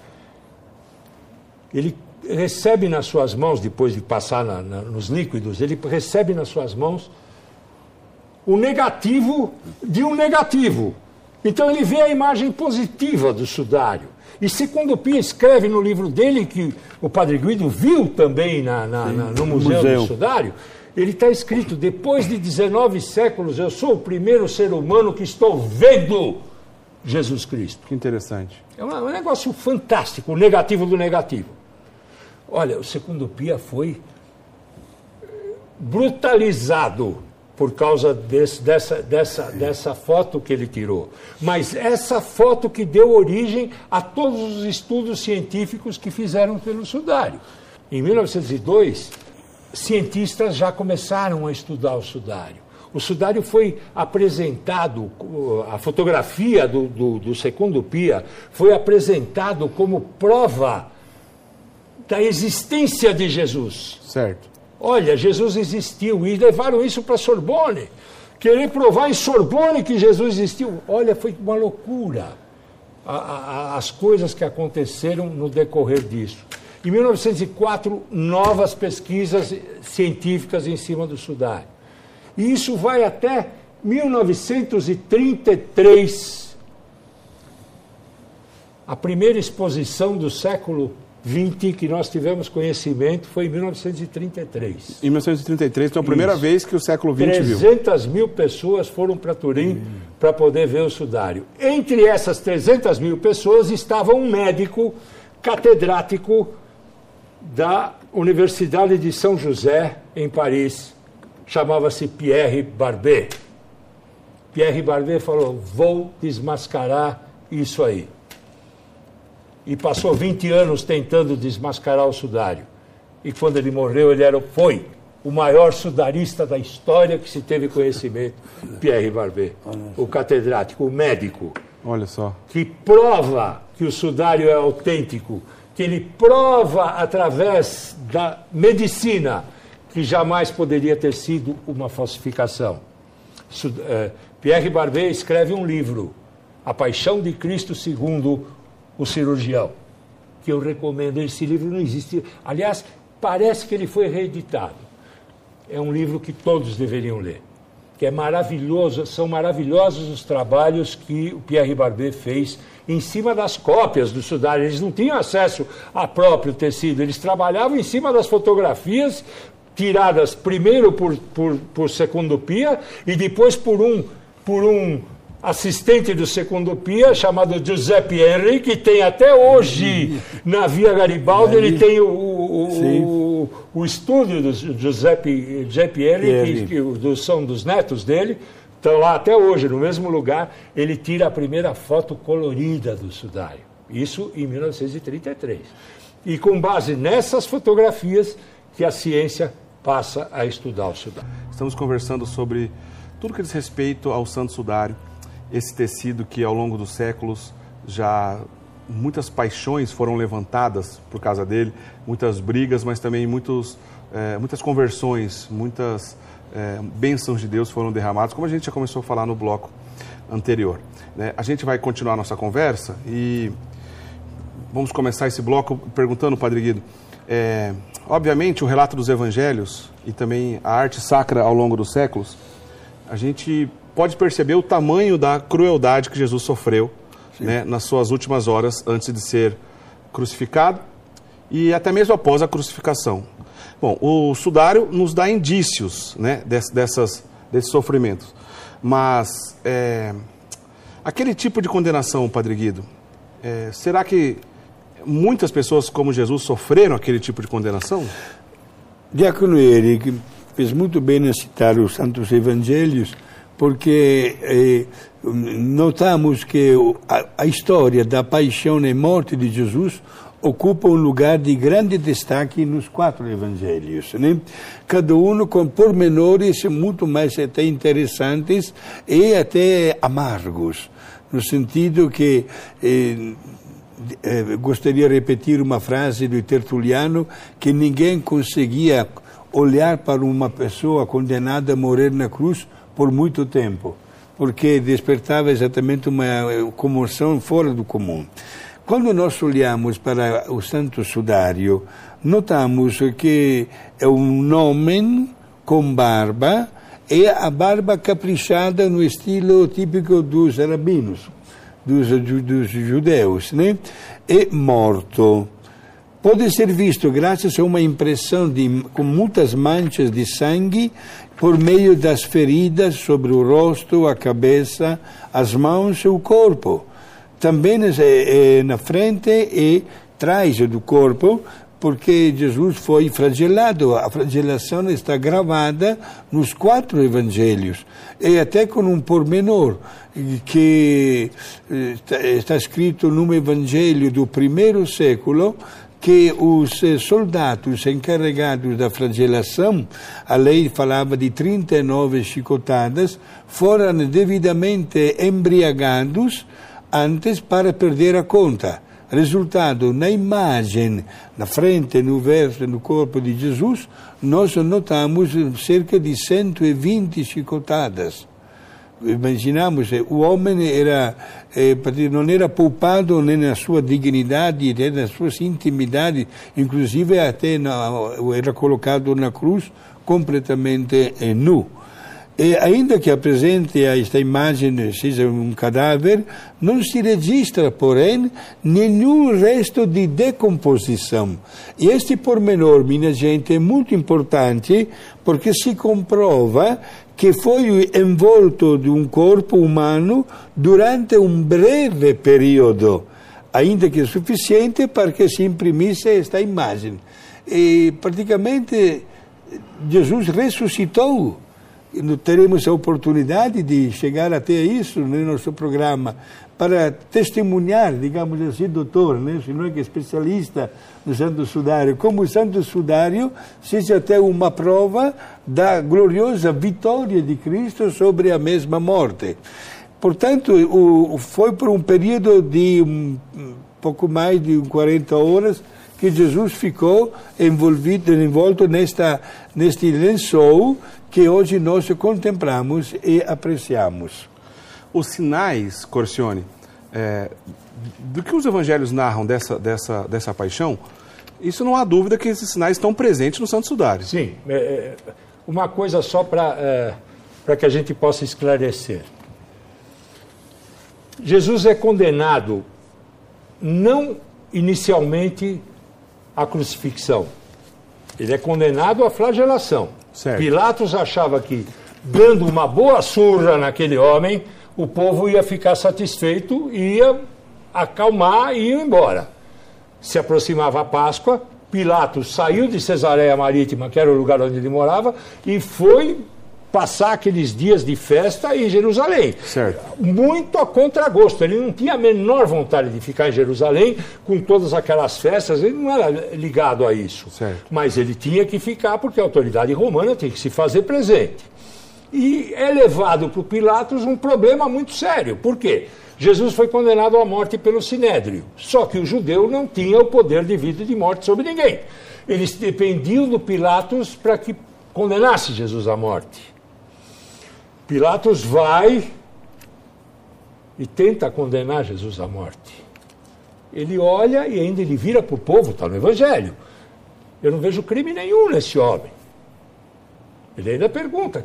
ele recebe nas suas mãos, depois de passar na- na- nos líquidos, ele recebe nas suas mãos o negativo de um negativo. Então ele vê a imagem positiva do sudário. E segundo Pia escreve no livro dele, que o Padre Guido viu também na- na- na- no Museu, museu. do Sudário, ele está escrito: depois de 19 séculos, eu sou o primeiro ser humano que estou vendo Jesus Cristo. Que interessante. É um, negócio fantástico, o negativo do negativo. Olha, o segundo Pia foi eh, brutalizado por causa desse- dessa, dessa, dessa foto que ele tirou. Mas essa foto que deu origem a todos os estudos científicos que fizeram pelo sudário. Em 1902, cientistas já começaram a estudar o sudário. O sudário foi apresentado, a fotografia do, do, do segundo Pia foi apresentado como prova da existência de Jesus. Certo. Olha, Jesus existiu e levaram isso para Sorbonne. Querer provar em Sorbonne que Jesus existiu. Olha, foi uma loucura a- a- as coisas que aconteceram no decorrer disso. Em 1904, novas pesquisas científicas em cima do sudário. E isso vai até 1933. A primeira exposição do século XX que nós tivemos conhecimento foi em 1933. Em 1933, então a primeira Isso. vez que o século XX viu. 300 mil pessoas foram para Turim para poder ver o sudário. Entre essas 300 mil pessoas estava um médico catedrático da Universidade de São José, em Paris. Chamava-se Pierre Barbet. Pierre Barbet falou: Vou desmascarar isso aí. E passou 20 anos tentando desmascarar o sudário. E quando ele morreu, ele era, foi o maior sudarista da história que se teve conhecimento, Pierre Barbet, o catedrático, o médico, Olha só. que prova que o sudário é autêntico, que ele prova através da medicina que jamais poderia ter sido uma falsificação. Eh, Pierre Barbet escreve um livro, A Paixão de Cristo segundo o Cirurgião, que eu recomendo. Esse livro não existe. Aliás, parece que ele foi reeditado. É um livro que todos deveriam ler, que é maravilhoso, são maravilhosos os trabalhos que o Pierre Barbet fez em cima das cópias do sudário. Eles não tinham acesso a próprio tecido, eles trabalhavam em cima das fotografias tiradas primeiro por, por, por Secundo Pia e depois por um, por um assistente do Secundo Pia chamado Giuseppe Henry, que tem até hoje na Via Garibaldi, ele tem o, o, o, o estúdio do Giuseppe, Giuseppe que, que do- são dos netos dele, estão lá até hoje, no mesmo lugar, ele tira a primeira foto colorida do sudário. Isso em 1933. E com base nessas fotografias que a ciência passa a estudar o sudário. Estamos conversando sobre tudo que diz respeito ao Santo Sudário, esse tecido que ao longo dos séculos já muitas paixões foram levantadas por causa dele, muitas brigas, mas também muitos, eh, muitas conversões, muitas eh, bênçãos de Deus foram derramadas, como a gente já começou a falar no bloco anterior. né? A gente vai continuar nossa conversa e vamos começar esse bloco perguntando, Padre Guido. é, obviamente, o relato dos evangelhos e também a arte sacra ao longo dos séculos, a gente pode perceber o tamanho da crueldade que Jesus sofreu né, nas suas últimas horas antes de ser crucificado e até mesmo após a crucificação. Bom, o sudário nos dá indícios né, des- dessas, desses sofrimentos, mas é, aquele tipo de condenação, Padre Guido, É, será que muitas pessoas como Jesus sofreram aquele tipo de condenação? Diácono Eric fez muito bem em citar os Santos Evangelhos, porque eh, notamos que a, a, história da paixão e morte de Jesus ocupa um lugar de grande destaque nos quatro evangelhos, né? Cada um com pormenores muito mais até interessantes e até amargos, no sentido que eh, eh, gostaria de repetir uma frase do Tertuliano que ninguém conseguia olhar para uma pessoa condenada a morrer na cruz por muito tempo, porque despertava exatamente uma comoção fora do comum. Quando nós olhamos para o Santo Sudário, notamos que é um homem com barba e a barba caprichada no estilo típico dos rabinos, dos, dos judeus, né? e morto. Pode ser visto graças a uma impressão de, com muitas manchas de sangue por meio das feridas sobre o rosto, a cabeça, as mãos e o corpo. Também é, na frente e trás do corpo, porque Jesus foi flagelado. A flagelação está gravada nos quatro evangelhos. E até com um pormenor, que eh, está escrito num evangelho do primeiro século, que os eh, soldados encarregados da flagelação, a lei falava de 39 chicotadas, foram devidamente embriagados antes para perder a conta. Resultado, na imagem, na frente, no verso, no corpo de Jesus, nós notamos cerca de 120 chicotadas. Imaginamos, o homem era, eh, não era poupado nem na sua dignidade, nem nas suas intimidades, inclusive até na, era colocado na cruz completamente eh, nu. E ainda que apresente esta imagem seja um cadáver, não se registra, porém, nenhum resto de decomposição. E este pormenor, minha gente, é muito importante porque se comprova que foi envolto de um corpo humano durante um breve período, ainda que suficiente para que se imprimisse esta imagem. E praticamente Jesus ressuscitou teremos a oportunidade de chegar até isso no nosso programa para testemunhar, digamos assim, doutor, né, se não é que é especialista no Santo Sudário, como o Santo Sudário seja até uma prova da gloriosa vitória de Cristo sobre a mesma morte. Portanto, o, foi por um período de um pouco mais de 40 horas que Jesus ficou envolvido, envolto nesta, neste lençol que hoje nós contemplamos e apreciamos. Os sinais, Corcione, é, do que os evangelhos narram dessa, dessa, dessa paixão, isso não há dúvida que esses sinais estão presentes no Santo Sudário. Sim. É, é uma coisa só para é, que a gente possa esclarecer. Jesus é condenado não inicialmente à crucifixão. Ele é condenado à flagelação. Certo. Pilatos achava que, dando uma boa surra naquele homem, o povo ia ficar satisfeito, ia acalmar e ir embora. Se aproximava a Páscoa, Pilatos saiu de Cesareia Marítima, que era o lugar onde ele morava, e foi passar aqueles dias de festa em Jerusalém. Certo. Muito a contragosto. Ele não tinha a menor vontade de ficar em Jerusalém com todas aquelas festas, ele não era ligado a isso. Certo. Mas ele tinha que ficar porque a autoridade romana tem que se fazer presente. E é levado para o Pilatos um problema muito sério. Por quê? Jesus foi condenado à morte pelo sinédrio. Só que o judeu não tinha o poder de vida e de morte sobre ninguém. Eles dependiam do Pilatos para que condenasse Jesus à morte. Pilatos vai e tenta condenar Jesus à morte. Ele olha e ainda ele vira para o povo, está no Evangelho. Eu não vejo crime nenhum nesse homem. Ele ainda pergunta: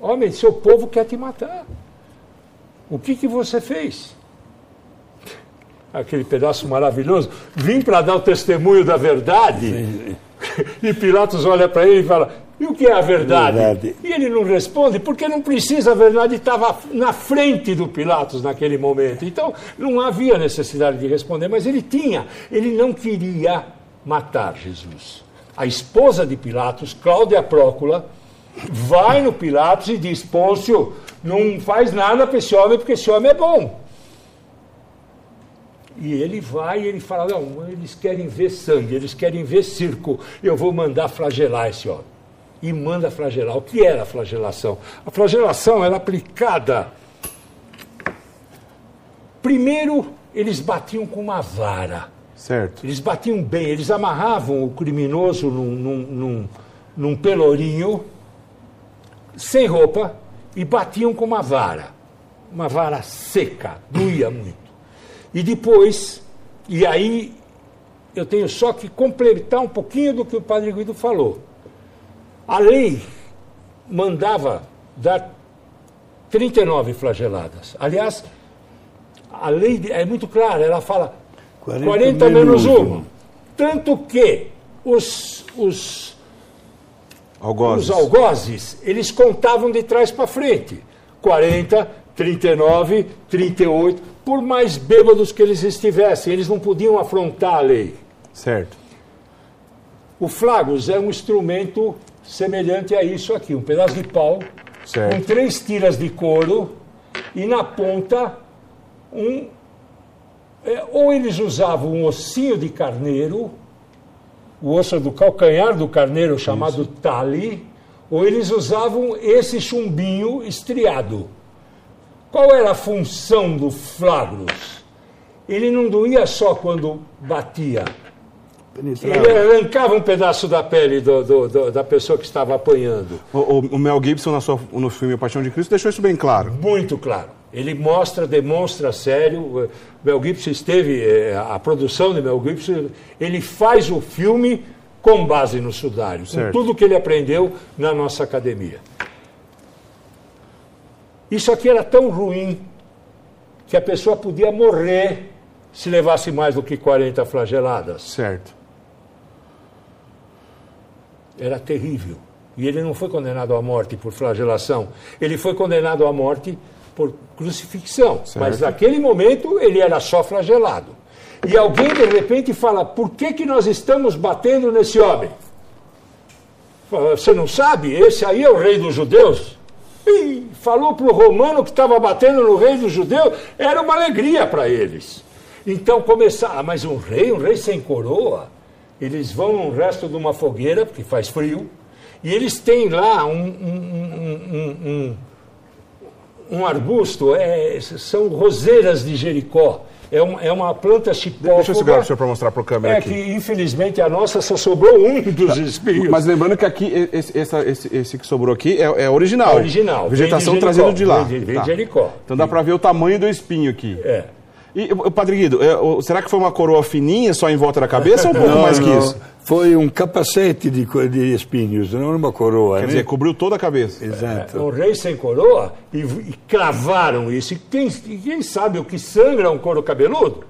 Homem, seu povo quer te matar. O que, que você fez? Aquele pedaço maravilhoso. Vim para dar o testemunho da verdade. E Pilatos olha para ele e fala: E o que é a verdade? Verdade. E ele não responde, porque não precisa, a verdade estava na frente do Pilatos naquele momento. Então não havia necessidade de responder, mas ele tinha, ele não queria matar Jesus. A esposa de Pilatos, Cláudia Prócula, vai no Pilatos e diz: Pôncio, não faz nada para esse homem, porque esse homem é bom. E ele vai e ele fala: Não, eles querem ver sangue, eles querem ver circo, eu vou mandar flagelar esse homem. E manda flagelar. O que era a flagelação? A flagelação era aplicada. Primeiro, eles batiam com uma vara. Certo. Eles batiam bem, eles amarravam o criminoso num, num, num, num pelourinho, sem roupa, e batiam com uma vara. Uma vara seca, doía muito. E depois, e aí eu tenho só que completar um pouquinho do que o padre Guido falou. A lei mandava dar 39 flageladas. Aliás, a lei é muito clara, ela fala 40, 40 menos menos uma. Tanto que os, os, Algozes. os algozes, eles contavam de trás para frente. 40, 39, 38, por mais bêbados que eles estivessem, eles não podiam afrontar a lei. Certo. O flagos é um instrumento semelhante a isso aqui, um pedaço de pau Certo. com três tiras de couro e na ponta um. é, ou eles usavam um ossinho de carneiro, o osso do calcanhar do carneiro chamado tali, ou eles usavam esse chumbinho estriado. Qual era a função do flagros? Ele não doía só quando batia, Penetrava. ele arrancava um pedaço da pele do- do- do- da pessoa que estava apanhando. O, o- o Mel Gibson, na sua, no filme A Paixão de Cristo, deixou isso bem claro. Muito claro. Ele mostra, demonstra sério. Mel Gibson esteve, eh, a produção de Mel Gibson, ele faz o filme com base no sudário, com Certo. tudo que ele aprendeu na nossa academia. Isso aqui era tão ruim que a pessoa podia morrer se levasse mais do que 40 flageladas. Certo. Era terrível. E ele não foi condenado à morte por flagelação. Ele foi condenado à morte por crucifixão. Mas naquele momento ele era só flagelado. E alguém de repente fala: por que, que nós estamos batendo nesse homem? Você não sabe? Esse aí é o rei dos judeus. E falou para o romano que estava batendo no rei dos judeus, era uma alegria para eles. Então começar, ah, mas um rei, um rei sem coroa, eles vão no resto de uma fogueira, porque faz frio, e eles têm lá um, um, um, um, um, um arbusto, é, são roseiras de Jericó. É uma, é uma planta chipófaga. Deixa eu segurar o senhor para mostrar para o câmera É aqui. que, infelizmente, a nossa só sobrou um dos espinhos. Mas lembrando que aqui, esse, essa- esse- esse que sobrou aqui é, é original. original. Vegetação trazida de lá. Vem de, vem Tá. de Jericó. Então dá para ver o tamanho do espinho aqui. É. E, o Padre Guido, é, o- será que foi uma coroa fininha só em volta da cabeça ou um pouco Não, mais que não. isso? Foi um capacete de, de espinhos, não uma coroa. Quer né? dizer, cobriu toda a cabeça. Exato. um rei sem coroa e, e cravaram isso. E quem, e quem sabe o que sangra um couro cabeludo?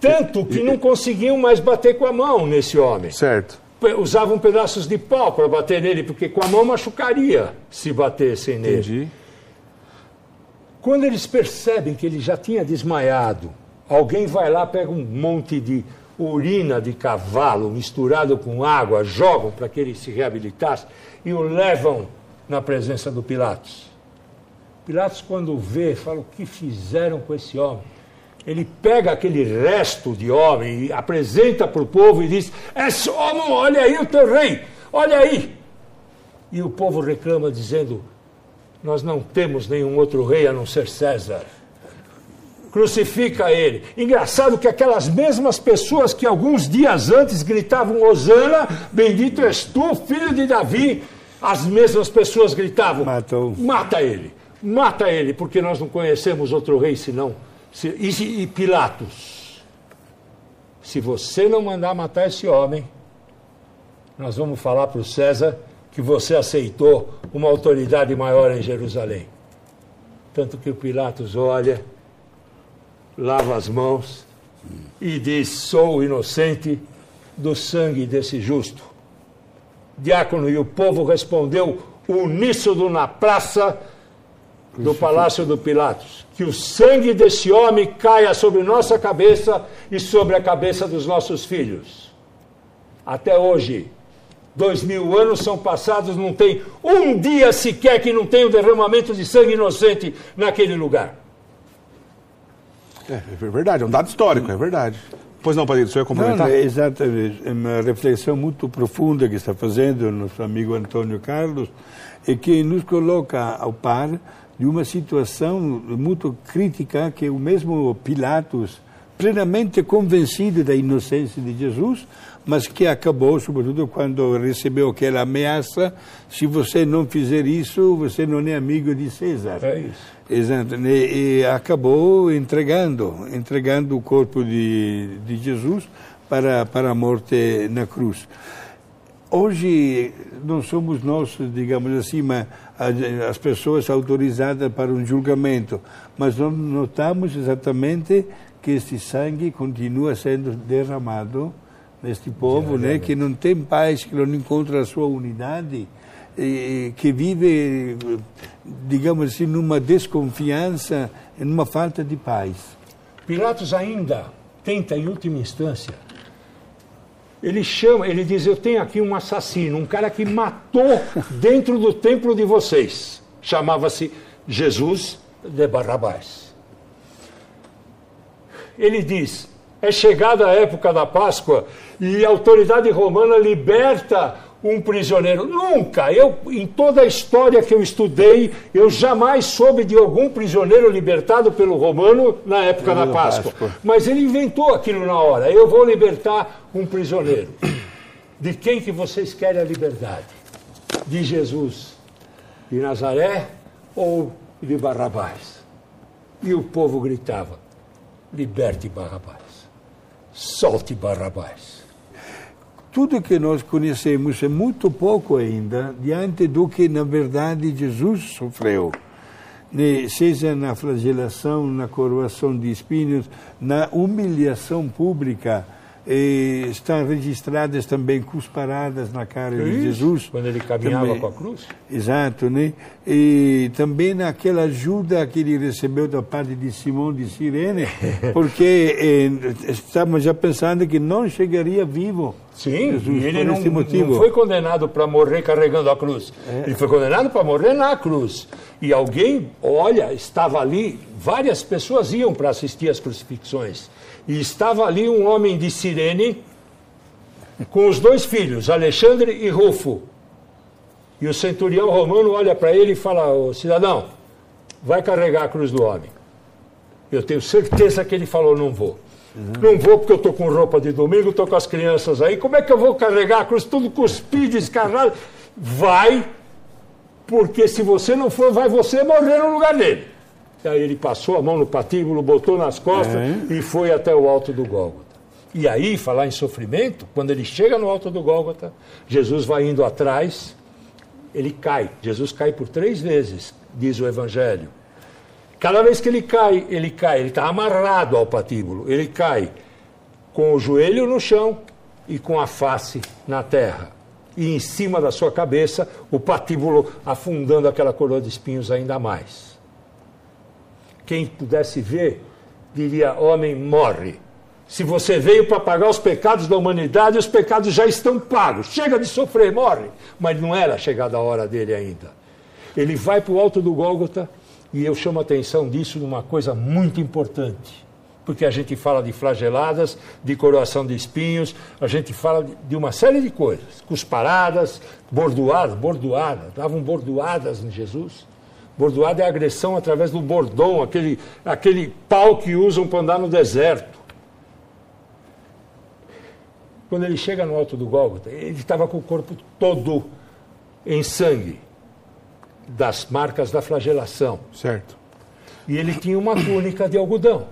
Tanto que não conseguiam mais bater com a mão nesse homem. Certo. Usavam pedaços de pau para bater nele, porque com a mão machucaria se batessem nele. Entendi. Quando eles percebem que ele já tinha desmaiado, alguém vai lá, pega um monte de urina de cavalo misturado com água, jogam para que ele se reabilitasse e o levam na presença do Pilatos. Pilatos, quando vê, fala: o que fizeram com esse homem? Ele pega aquele resto de homem e apresenta para o povo e diz: É só, olha aí o teu rei, olha aí. E o povo reclama, dizendo: nós não temos nenhum outro rei a não ser César. Crucifica ele. Engraçado que aquelas mesmas pessoas que alguns dias antes gritavam Hosana, bendito és tu, filho de Davi, as mesmas pessoas gritavam: Matou. Mata ele, mata ele, porque nós não conhecemos outro rei senão. se- E, e Pilatos, se você não mandar matar esse homem, nós vamos falar para o César que você aceitou uma autoridade maior em Jerusalém. Tanto que o Pilatos olha, lava as mãos e diz: Sou inocente, do sangue desse justo. Diácono, e o povo respondeu uníssono na praça do palácio do Pilatos. Que o sangue desse homem caia sobre nossa cabeça e sobre a cabeça dos nossos filhos. Até hoje, dois mil anos são passados, não tem um dia sequer que não tenha um derramamento de sangue inocente naquele lugar. É, é verdade, é um dado histórico, é verdade. Pois não, Padre, o senhor ia complementar? Não, é exatamente, é uma reflexão muito profunda que está fazendo o nosso amigo Antônio Carlos e que nos coloca ao par de uma situação muito crítica que o mesmo Pilatos, plenamente convencido da inocência de Jesus, mas que acabou, sobretudo quando recebeu aquela ameaça: se você não fizer isso, você não é amigo de César. É isso. Exato, e, e acabou entregando, entregando o corpo de, de Jesus para, para a morte na cruz. Hoje não somos nós, digamos assim, as pessoas autorizadas para um julgamento, mas nós notamos exatamente que este sangue continua sendo derramado neste povo, né, que não tem paz, que não encontra a sua unidade, e, que vive, digamos assim, numa desconfiança, numa falta de paz. Pilatos ainda tenta, em última instância, ele chama, ele diz: Eu tenho aqui um assassino, um cara que matou dentro do templo de vocês. Chamava-se Jesus de Barrabás. Ele diz: É chegada a época da Páscoa e a autoridade romana liberta um prisioneiro. Nunca, eu em toda a história que eu estudei, eu jamais soube de algum prisioneiro libertado pelo romano na época da Páscoa. Páscoa. Mas ele inventou aquilo na hora. Eu vou libertar um prisioneiro. De quem que vocês querem a liberdade? De Jesus de Nazaré ou de Barrabás? E o povo gritava: liberte Barrabás, solte Barrabás tudo que nós conhecemos é muito pouco ainda diante do que, na verdade, Jesus sofreu. Seja na flagelação, na coroação de espinhos, na humilhação pública, e estão registradas também cusparadas na cara é de Jesus. Quando ele caminhava também, com a cruz? Exato, né? E também naquela ajuda que ele recebeu da parte de Simão de Sirene, porque eh, estávamos já pensando que não chegaria vivo. Sim, Jesus, ele não, não, foi condenado para morrer carregando a cruz. É. Ele foi condenado para morrer na cruz. E alguém, olha, estava ali, várias pessoas iam para assistir às crucifixões. E estava ali um homem de Cirene com os dois filhos, Alexandre e Rufo. E o centurião romano olha para ele e fala: Ô cidadão, vai carregar a cruz do homem. Eu tenho certeza que ele falou: não vou. Uhum. Não vou porque eu estou com roupa de domingo, estou com as crianças aí. Como é que eu vou carregar a cruz tudo cuspido, escarrado? Vai, porque se você não for, vai você morrer no lugar dele. Aí ele passou a mão no patíbulo, botou nas costas é. e foi até o alto do Gólgota. E aí, falar em sofrimento, quando ele chega no alto do Gólgota, Jesus vai indo atrás, ele cai. Jesus cai por três vezes, diz o Evangelho. Cada vez que ele cai, ele cai, ele está amarrado ao patíbulo, ele cai com o joelho no chão e com a face na terra. E em cima da sua cabeça, o patíbulo afundando aquela coroa de espinhos ainda mais quem pudesse ver, diria: homem, morre. Se você veio para pagar os pecados da humanidade, os pecados já estão pagos. Chega de sofrer, morre. Mas não era chegada a hora dele ainda. Ele vai para o alto do Gólgota e eu chamo a atenção disso numa coisa muito importante. Porque a gente fala de flageladas, de coroação de espinhos, a gente fala de uma série de coisas. Cusparadas, bordoadas, bordoadas, davam bordoadas em Jesus. Bordoada é agressão através do bordão, aquele, aquele pau que usam para andar no deserto. Quando ele chega no alto do Gólgota, ele estava com o corpo todo em sangue, das marcas da flagelação. Certo. E ele tinha uma túnica de algodão.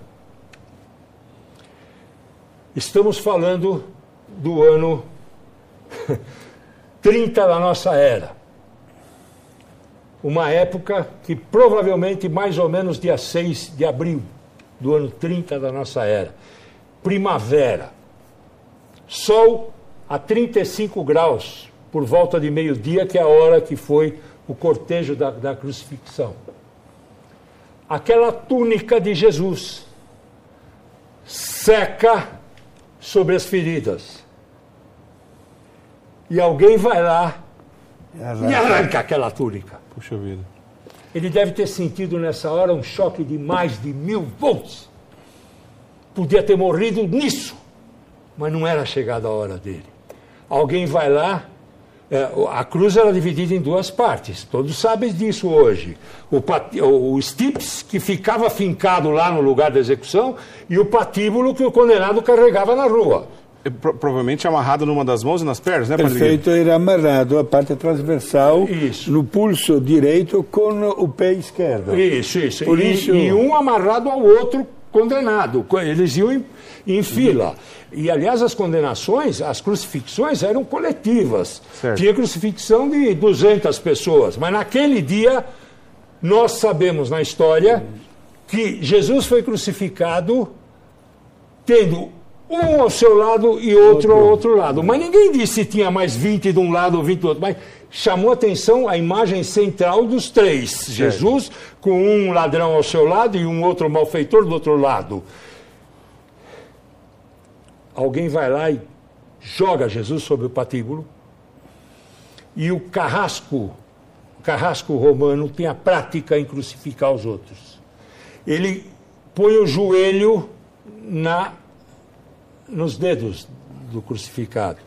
Estamos falando do ano 30 da nossa era uma época que provavelmente mais ou menos dia 6 de abril do ano 30 da nossa era. Primavera. Sol a 35 graus, por volta de meio-dia, que é a hora que foi o cortejo da, da crucifixão. Aquela túnica de Jesus seca sobre as feridas. E alguém vai lá e arranca aquela túnica. Puxa vida. Ele deve ter sentido nessa hora um choque de mais de mil volts. Podia ter morrido nisso, mas não era chegada a hora dele. Alguém vai lá, a cruz era dividida em duas partes, todos sabem disso hoje. O, pat, o Stips, que ficava fincado lá no lugar da execução, e o patíbulo que o condenado carregava na rua. Pro, provavelmente amarrado numa das mãos e nas pernas, né, Perfeito, era amarrado a parte transversal isso. no pulso direito com o pé esquerdo. Isso, isso. Por e, isso... e um amarrado ao outro condenado. Eles iam em, em fila. E, aliás, as condenações, as crucifixões eram coletivas. Certo. Tinha crucifixão de 200 pessoas. Mas naquele dia, nós sabemos na história que Jesus foi crucificado tendo um ao seu lado e outro ao outro lado. Mas ninguém disse se tinha mais 20 de um lado ou 20 do outro. Mas chamou atenção a imagem central dos três: certo. Jesus com um ladrão ao seu lado e um outro malfeitor do outro lado. Alguém vai lá e joga Jesus sobre o patíbulo. E o carrasco, o carrasco romano, tem a prática em crucificar os outros. Ele põe o joelho na nos dedos do crucificado.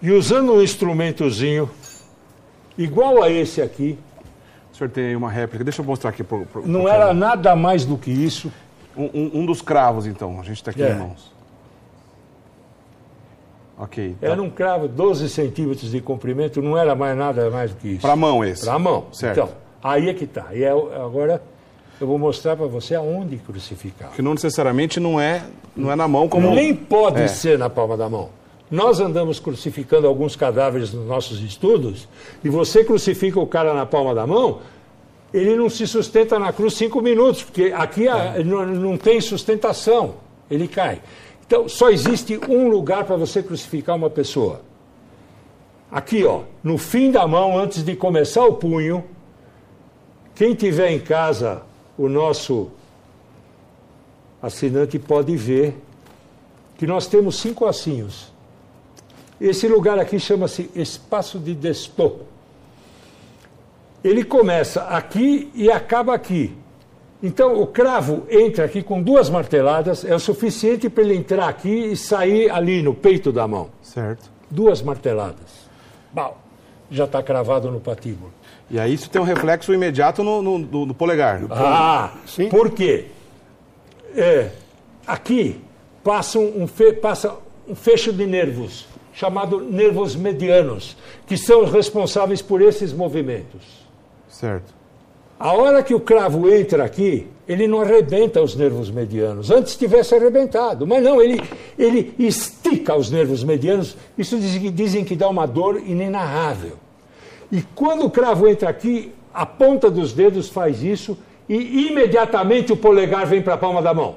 E usando um instrumentozinho igual a esse aqui. O senhor tem uma réplica, deixa eu mostrar aqui. Pro, pro, não pro era cara. nada mais do que isso. Um, um, um, dos cravos, então, a gente está aqui é. em mãos. Ok. Tá. Era um cravo 12 centímetros de comprimento, não era mais nada mais do que isso. Para a mão esse? Para a mão. Certo. Então, aí é que está. E é, agora eu vou mostrar para você aonde crucificar. Que não necessariamente não é, não é na mão como... Nem pode é. ser na palma da mão. Nós andamos crucificando alguns cadáveres nos nossos estudos e você crucifica o cara na palma da mão, ele não se sustenta na cruz cinco minutos, porque aqui é. não, não tem sustentação, ele cai. Então, só existe um lugar para você crucificar uma pessoa. Aqui, ó, no fim da mão, antes de começar o punho, quem tiver em casa o nosso assinante pode ver que nós temos cinco ossinhos. Esse lugar aqui chama-se espaço de Destô. Ele começa aqui e acaba aqui. Então o cravo entra aqui com duas marteladas, é o suficiente para ele entrar aqui e sair ali no peito da mão. Certo. Duas marteladas. Bom, já está cravado no patíbulo. E aí isso tem um reflexo imediato no, no, no, no polegar. Ah, sim. Por quê? É, aqui passa um, fe, passa um fecho de nervos, chamado nervos medianos, que são responsáveis por esses movimentos. Certo. A hora que o cravo entra aqui, ele não arrebenta os nervos medianos. Antes tivesse arrebentado, mas não, ele, ele estica os nervos medianos. Isso dizem, dizem que dá uma dor inenarrável. E quando o cravo entra aqui, a ponta dos dedos faz isso e imediatamente o polegar vem para a palma da mão.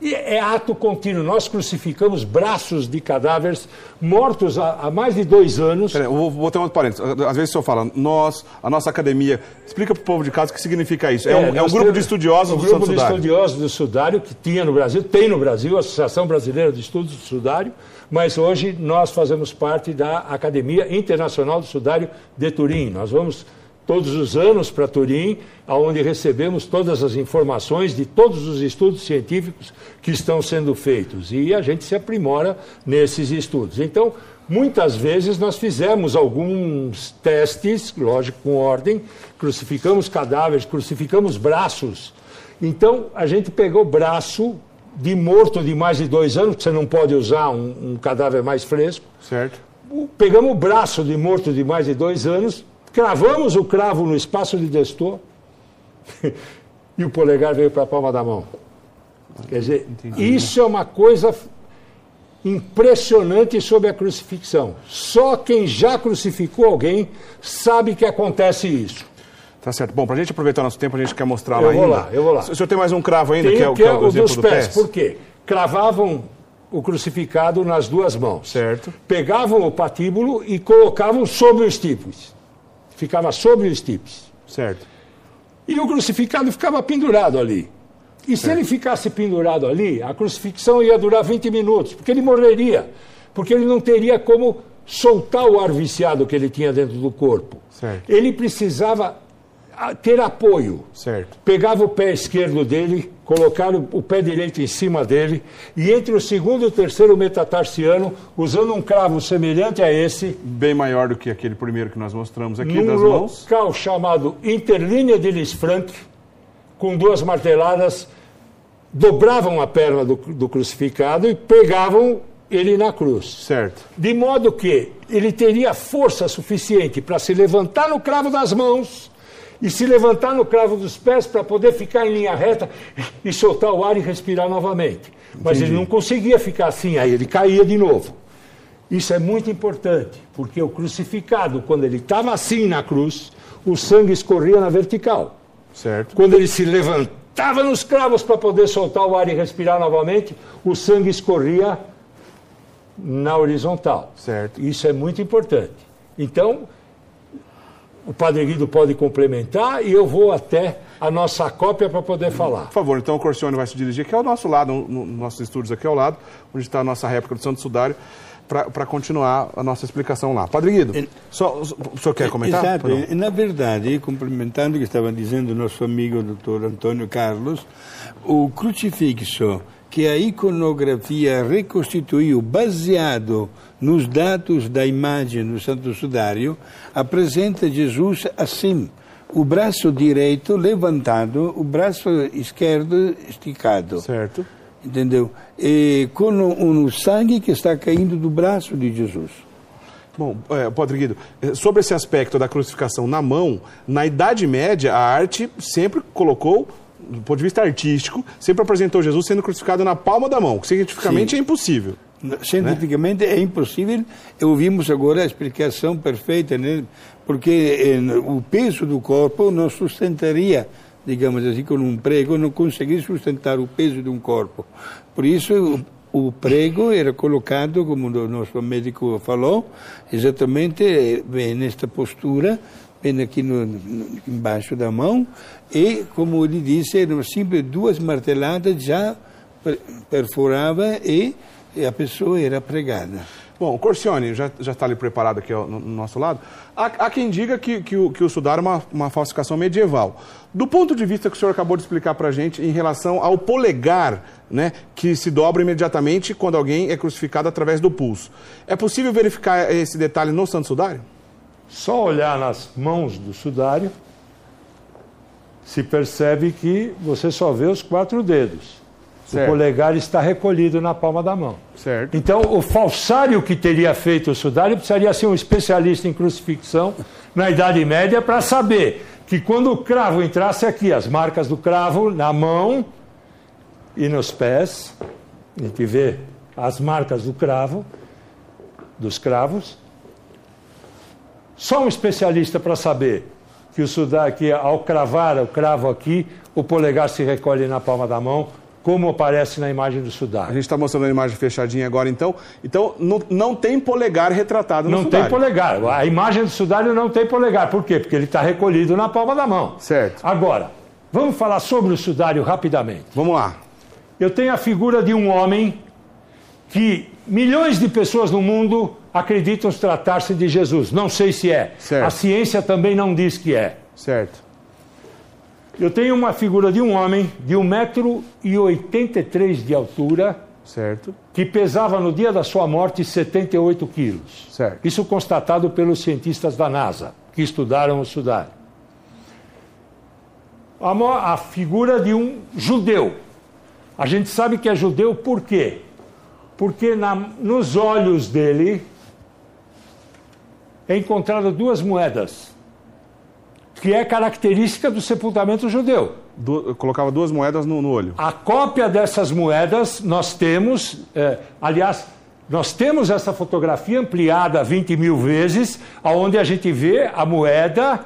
E é ato contínuo. Nós crucificamos braços de cadáveres mortos há, há mais de dois anos. Peraí, eu vou botar um parênteses. Às vezes o senhor fala, nós, a nossa academia. Explica para o povo de casa o que significa isso. É, é um, é um grupo de estudiosos um do grupo de estudiosos do Sudário, que tinha no Brasil, tem no Brasil, a Associação Brasileira de Estudos do Sudário, mas hoje nós fazemos parte da Academia Internacional do Sudário de Turim. Nós vamos todos os anos para Turim, onde recebemos todas as informações de todos os estudos científicos que estão sendo feitos. E a gente se aprimora nesses estudos. Então, muitas vezes nós fizemos alguns testes, lógico, com ordem, crucificamos cadáveres, crucificamos braços. Então, a gente pegou braço de morto de mais de dois anos, que você não pode usar um, um cadáver mais fresco. Certo. Pegamos o braço de morto de mais de dois anos, cravamos o cravo no espaço de destor e o polegar veio para a palma da mão. Quer dizer, Entendi. isso é uma coisa impressionante sobre a crucifixão. Só quem já crucificou alguém sabe que acontece isso. Tá certo. Bom, para a gente aproveitar nosso tempo, a gente quer mostrar lá ainda. Eu vou lá, eu vou lá. O senhor tem mais um cravo ainda, Tenho, que é, que é, que é o, o dos pés. Por quê? Cravavam o crucificado nas duas mãos. Certo. Pegavam o patíbulo e colocavam sobre os tipos. Ficava sobre os tipos. Certo. E o crucificado ficava pendurado ali. E se ele ficasse pendurado ali, a crucifixão ia durar 20 minutos, porque ele morreria. Porque ele não teria como soltar o ar viciado que ele tinha dentro do corpo. Certo. Ele precisava ter apoio. Certo. Pegava o pé esquerdo dele, colocava o pé direito em cima dele, e entre o segundo e o terceiro metatarsiano, usando um cravo semelhante a esse, Bem maior do que aquele primeiro que nós mostramos aqui das mãos. local chamado interlínea de Lisfranc, com duas marteladas, dobravam a perna do, do crucificado e pegavam ele na cruz. Certo. De modo que ele teria força suficiente para se levantar no cravo das mãos e se levantar no cravo dos pés para poder ficar em linha reta e soltar o ar e respirar novamente. Mas ele não conseguia ficar assim, aí ele caía de novo. Isso é muito importante, porque o crucificado, quando ele estava assim na cruz, o sangue escorria na vertical. Certo. Quando ele se levantava nos cravos para poder soltar o ar e respirar novamente, o sangue escorria na horizontal. Certo. Isso é muito importante. Então, o Padre Guido pode complementar e eu vou até a nossa cópia para poder falar. Por favor, então o Corcione vai se dirigir aqui ao nosso lado, no, no- nos nossos estúdios aqui ao lado, onde está a nossa réplica do Santo Sudário, para continuar a nossa explicação lá. Padre Guido, só, o senhor quer comentar? Exato, na verdade, complementando o que estava dizendo o nosso amigo Dr. Antônio Carlos, o crucifixo que a iconografia reconstituiu baseado nos dados da imagem do Santo Sudário apresenta Jesus assim, o braço direito levantado, o braço esquerdo esticado. Certo. Entendeu? E com um sangue que está caindo do braço de Jesus. Bom, é, Padre Guido, eh, sobre esse aspecto da crucificação na mão, na Idade Média, a arte sempre colocou, do ponto de vista artístico, sempre apresentou Jesus sendo crucificado na palma da mão, que cientificamente é impossível. Cientificamente é impossível. Ouvimos agora a explicação perfeita, né? porque eh, o peso do corpo não sustentaria, digamos assim, com um prego, não conseguiria sustentar o peso de um corpo. Por isso, o, prego era colocado, como o nosso médico falou, exatamente eh, bem nesta postura, bem aqui no, no- embaixo da mão, e, como ele disse, eram sempre duas marteladas já per- perfurava e e a pessoa era pregada. Bom, Corcione já, já está ali preparado aqui ó, no, no nosso lado. Há, há quem diga que, que o, que o sudário é uma, uma falsificação medieval. Do ponto de vista que o senhor acabou de explicar para a gente em relação ao polegar, né, que se dobra imediatamente quando alguém é crucificado através do pulso. É possível verificar esse detalhe no Santo Sudário? Só olhar nas mãos do sudário, se percebe que você só vê os quatro dedos. Certo. O polegar está recolhido na palma da mão. Certo. Então, o falsário que teria feito o sudário precisaria ser um especialista em crucifixão na Idade Média para saber que quando o cravo entrasse aqui, as marcas do cravo na mão e nos pés, a gente vê as marcas do cravo, dos cravos, só um especialista para saber que o sudário, que ao cravar o cravo aqui, o polegar se recolhe na palma da mão, como aparece na imagem do A sudário. gente está mostrando a imagem fechadinha agora, então. Então, não, não tem polegar retratado no Não sudário. tem polegar. A imagem do sudário não tem polegar. Por quê? Porque ele está recolhido na palma da mão. Certo. Agora, vamos falar sobre o sudário rapidamente. Vamos lá. Eu tenho a figura de um homem que milhões de pessoas no mundo acreditam tratar-se de Jesus. Não sei se é. Certo. A ciência também não diz que é. Certo. Eu tenho uma figura de um homem de 1,83m de altura Certo. que pesava no dia da sua morte 78 quilos. Certo. Isso constatado pelos cientistas da NASA, que estudaram o sudário. A, a figura de um judeu. A gente sabe que é judeu por quê? Porque na- nos olhos dele é encontrado duas moedas, que é característica do sepultamento judeu. Eu colocava duas moedas no, no olho. A cópia dessas moedas nós temos, eh, aliás, nós temos essa fotografia ampliada 20 mil vezes, onde a gente vê a moeda,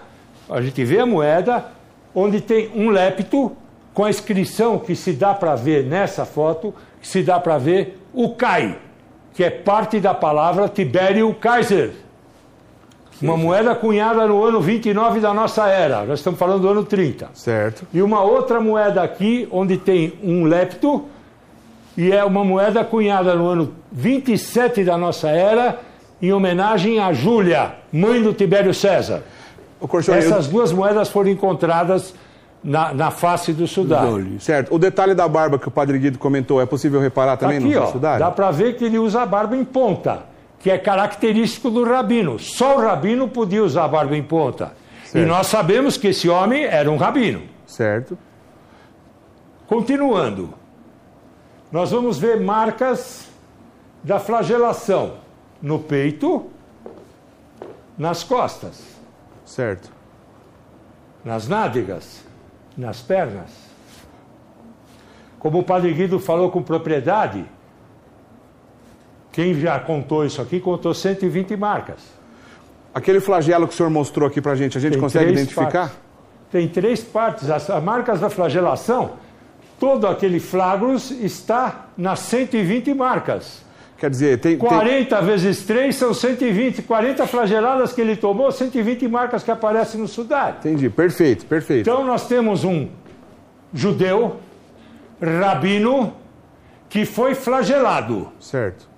a gente vê a moeda, onde tem um lépito com a inscrição que se dá para ver nessa foto, se dá para ver o Kai, que é parte da palavra Tibério Kaiser. Uma moeda cunhada no ano 29 da nossa era. Nós estamos falando do ano 30. Certo. E uma outra moeda aqui, onde tem um lepto, e é uma moeda cunhada no ano 27 da nossa era, em homenagem a Júlia, mãe do Tibério César. O Corcione, Essas duas moedas foram encontradas na, na face do sudário. Certo. O detalhe da barba que o Padre Guido comentou, é possível reparar também Aqui, no ó, sudário? dá para ver que ele usa a barba em ponta, que é característico do rabino. Só o rabino podia usar a barba em ponta. Certo. E nós sabemos que esse homem era um rabino. Certo. Continuando, nós vamos ver marcas da flagelação no peito, nas costas, Certo. nas nádegas, nas pernas. Como o Padre Guido falou com propriedade, quem já contou isso aqui contou 120 marcas. Aquele flagelo que o senhor mostrou aqui pra gente, a gente Tem consegue identificar? partes. Tem três partes. As as marcas da flagelação, todo aquele flagros está nas 120 marcas. Quer dizer, tem, tem- 40 vezes 3 são 120. 40 flageladas que ele tomou, 120 marcas que aparecem no sudário. Entendi, perfeito, perfeito. Então nós temos um judeu, rabino, que foi flagelado. Certo.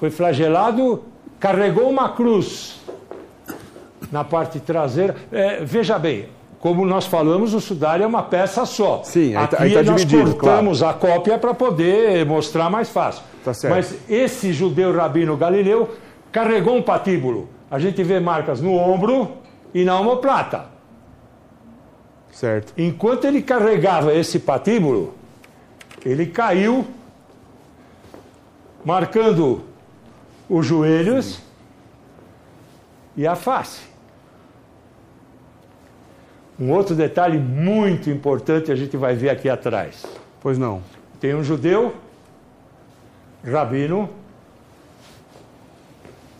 Foi flagelado, carregou uma cruz na parte traseira. É, veja bem, como nós falamos, o sudário é uma peça só. Sim, aí tá- Aqui aí tá nós dividido, cortamos a cópia para poder mostrar mais fácil. Tá. Mas esse judeu rabino galileu carregou um patíbulo. A gente vê marcas no ombro e na omoplata. Certo. Enquanto ele carregava esse patíbulo, ele caiu, marcando os joelhos e a face. Um outro detalhe muito importante a gente vai ver aqui atrás. Pois não. Tem um judeu, rabino.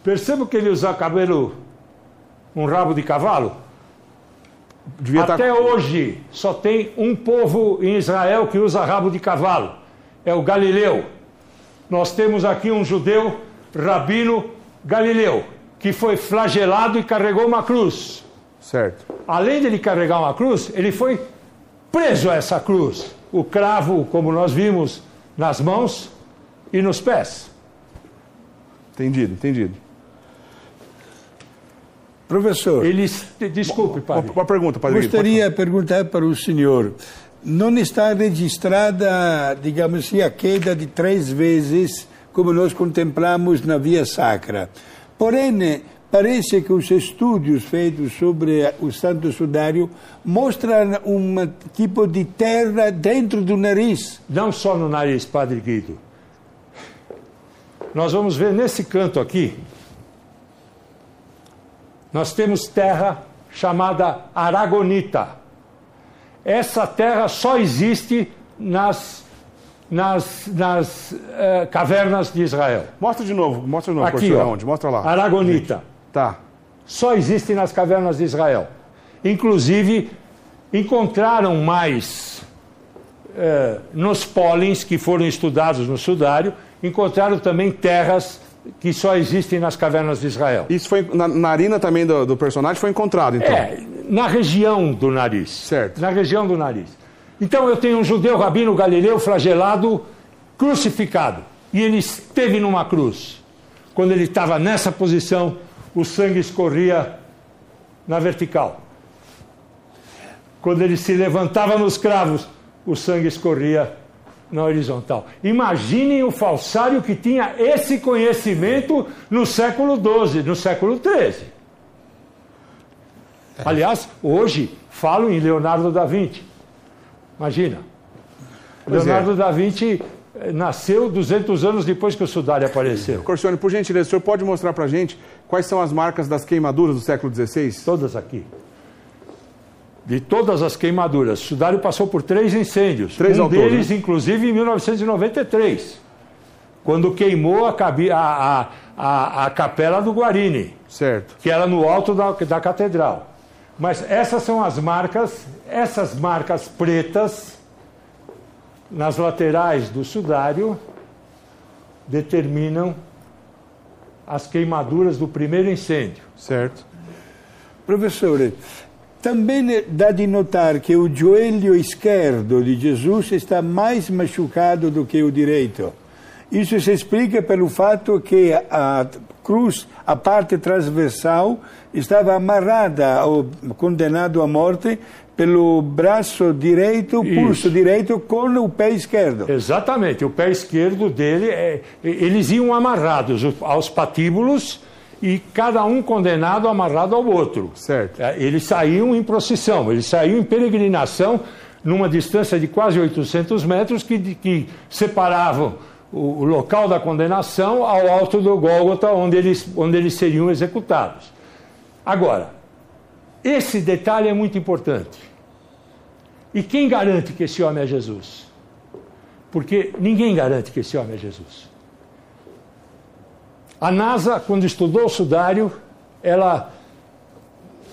Perceba que ele usa cabelo, um rabo de cavalo. Devia tá- Até hoje só tem um povo em Israel que usa rabo de cavalo. É o Galileu. Nós temos aqui um judeu, rabino Galileu, que foi flagelado e carregou uma cruz. Certo. Além de ele carregar uma cruz, ele foi preso a essa cruz. O cravo, como nós vimos, nas mãos e nos pés. Entendido, entendido. Professor, Eles. Desculpe, padre. uma pergunta, Padre gostaria de perguntar para o senhor. Não está registrada, digamos assim, a queda de três vezes, como nós contemplamos na Via Sacra. Porém, parece que os estudos feitos sobre o Santo Sudário mostram um tipo de terra dentro do nariz. Não só no nariz, Padre Guido. Nós vamos ver nesse canto aqui. Nós temos terra chamada Aragonita. Essa terra só existe nas, nas, nas eh, cavernas de Israel. Mostra de novo, mostra de novo, Aqui, ó. onde? Mostra lá. Aragonita. Tá. só existe nas cavernas de Israel. Inclusive, encontraram mais eh, nos pólens que foram estudados no sudário, encontraram também terras que só existem nas cavernas de Israel. Isso foi na narina também do, do personagem foi encontrado, então. É, na região do nariz. Certo. Na região do nariz. Então eu tenho um judeu rabino galileu flagelado, crucificado. E ele esteve numa cruz. Quando ele estava nessa posição, o sangue escorria na vertical. Quando ele se levantava nos cravos, o sangue escorria na horizontal. Imaginem o falsário que tinha esse conhecimento no século XII, no século XIII. Aliás, hoje falo em Leonardo da Vinci. Imagina. Pois é. Leonardo da Vinci eh, nasceu 200 anos depois que o sudário apareceu. Corcione, por gentileza, o senhor pode mostrar pra gente quais são as marcas das queimaduras do século XVI? Todas aqui. De todas as queimaduras. O sudário passou por três incêndios. Três um todo, deles, né? inclusive, em 1993. Quando queimou a- a- a- a capela do Guarini. Certo. que era no alto da, da catedral. Mas essas são as marcas, essas marcas pretas nas laterais do sudário determinam as queimaduras do primeiro incêndio. Certo. Professor, também dá de notar que o joelho esquerdo de Jesus está mais machucado do que o direito. Isso se explica pelo fato que a cruz, a parte transversal, estava amarrada ao condenado à morte pelo braço direito, Isso. pulso direito com o pé esquerdo. Exatamente, o pé esquerdo dele, é, eles iam amarrados aos patíbulos e cada um condenado amarrado ao outro. Certo. É, eles saíam em procissão, eles saíam em peregrinação numa distância de quase 800 metros que, que separavam o, o local da condenação ao alto do Gólgota, onde eles, onde eles seriam executados. Agora, esse detalhe é muito importante. E quem garante que esse homem é Jesus? Porque ninguém garante que esse homem é Jesus. A NASA, quando estudou o sudário, ela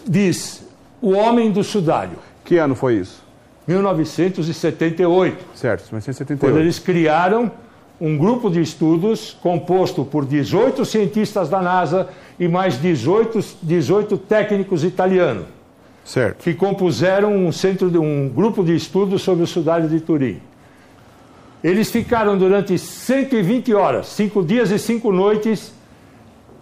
diz o homem do sudário. Que ano foi isso? 1978. Certo, 1978. Quando eles criaram um grupo de estudos composto por 18 cientistas da NASA e mais 18, 18 técnicos italianos. Certo. Que compuseram um, centro de, um grupo de estudos sobre o sudário de Turim. Eles ficaram durante 120 horas, cinco dias e cinco noites,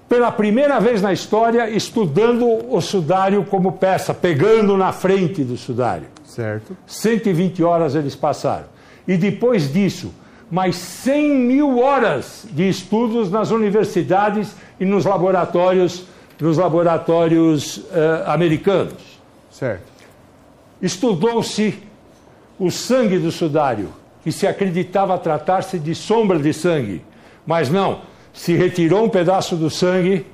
pela primeira vez na história, estudando o sudário como peça, pegando na frente do sudário. Certo. 120 horas eles passaram. E depois disso, mais 100 mil horas de estudos nas universidades e nos laboratórios, nos laboratórios uh, americanos. Certo. Estudou-se o sangue do sudário, que se acreditava tratar-se de sombra de sangue, mas não, se retirou um pedaço do sangue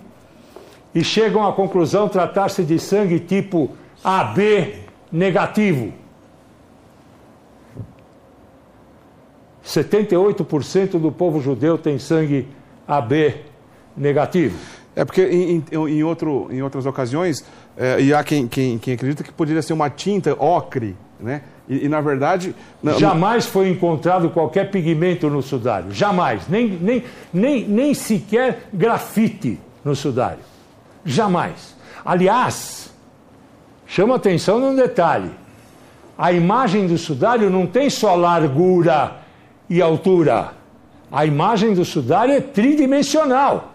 e chegam à conclusão tratar-se de sangue tipo AB negativo. 78% do povo judeu tem sangue AB negativo. É porque em, em, em outro, em outras ocasiões, é, e há quem, quem, quem, acredita que poderia ser uma tinta ocre, né? E, e na verdade. Não, Jamais foi encontrado qualquer pigmento no sudário. Jamais. Nem, nem, nem, nem sequer grafite no sudário. Jamais. Aliás, chama atenção num detalhe. A imagem do sudário não tem só largura e altura. A imagem do sudário é tridimensional.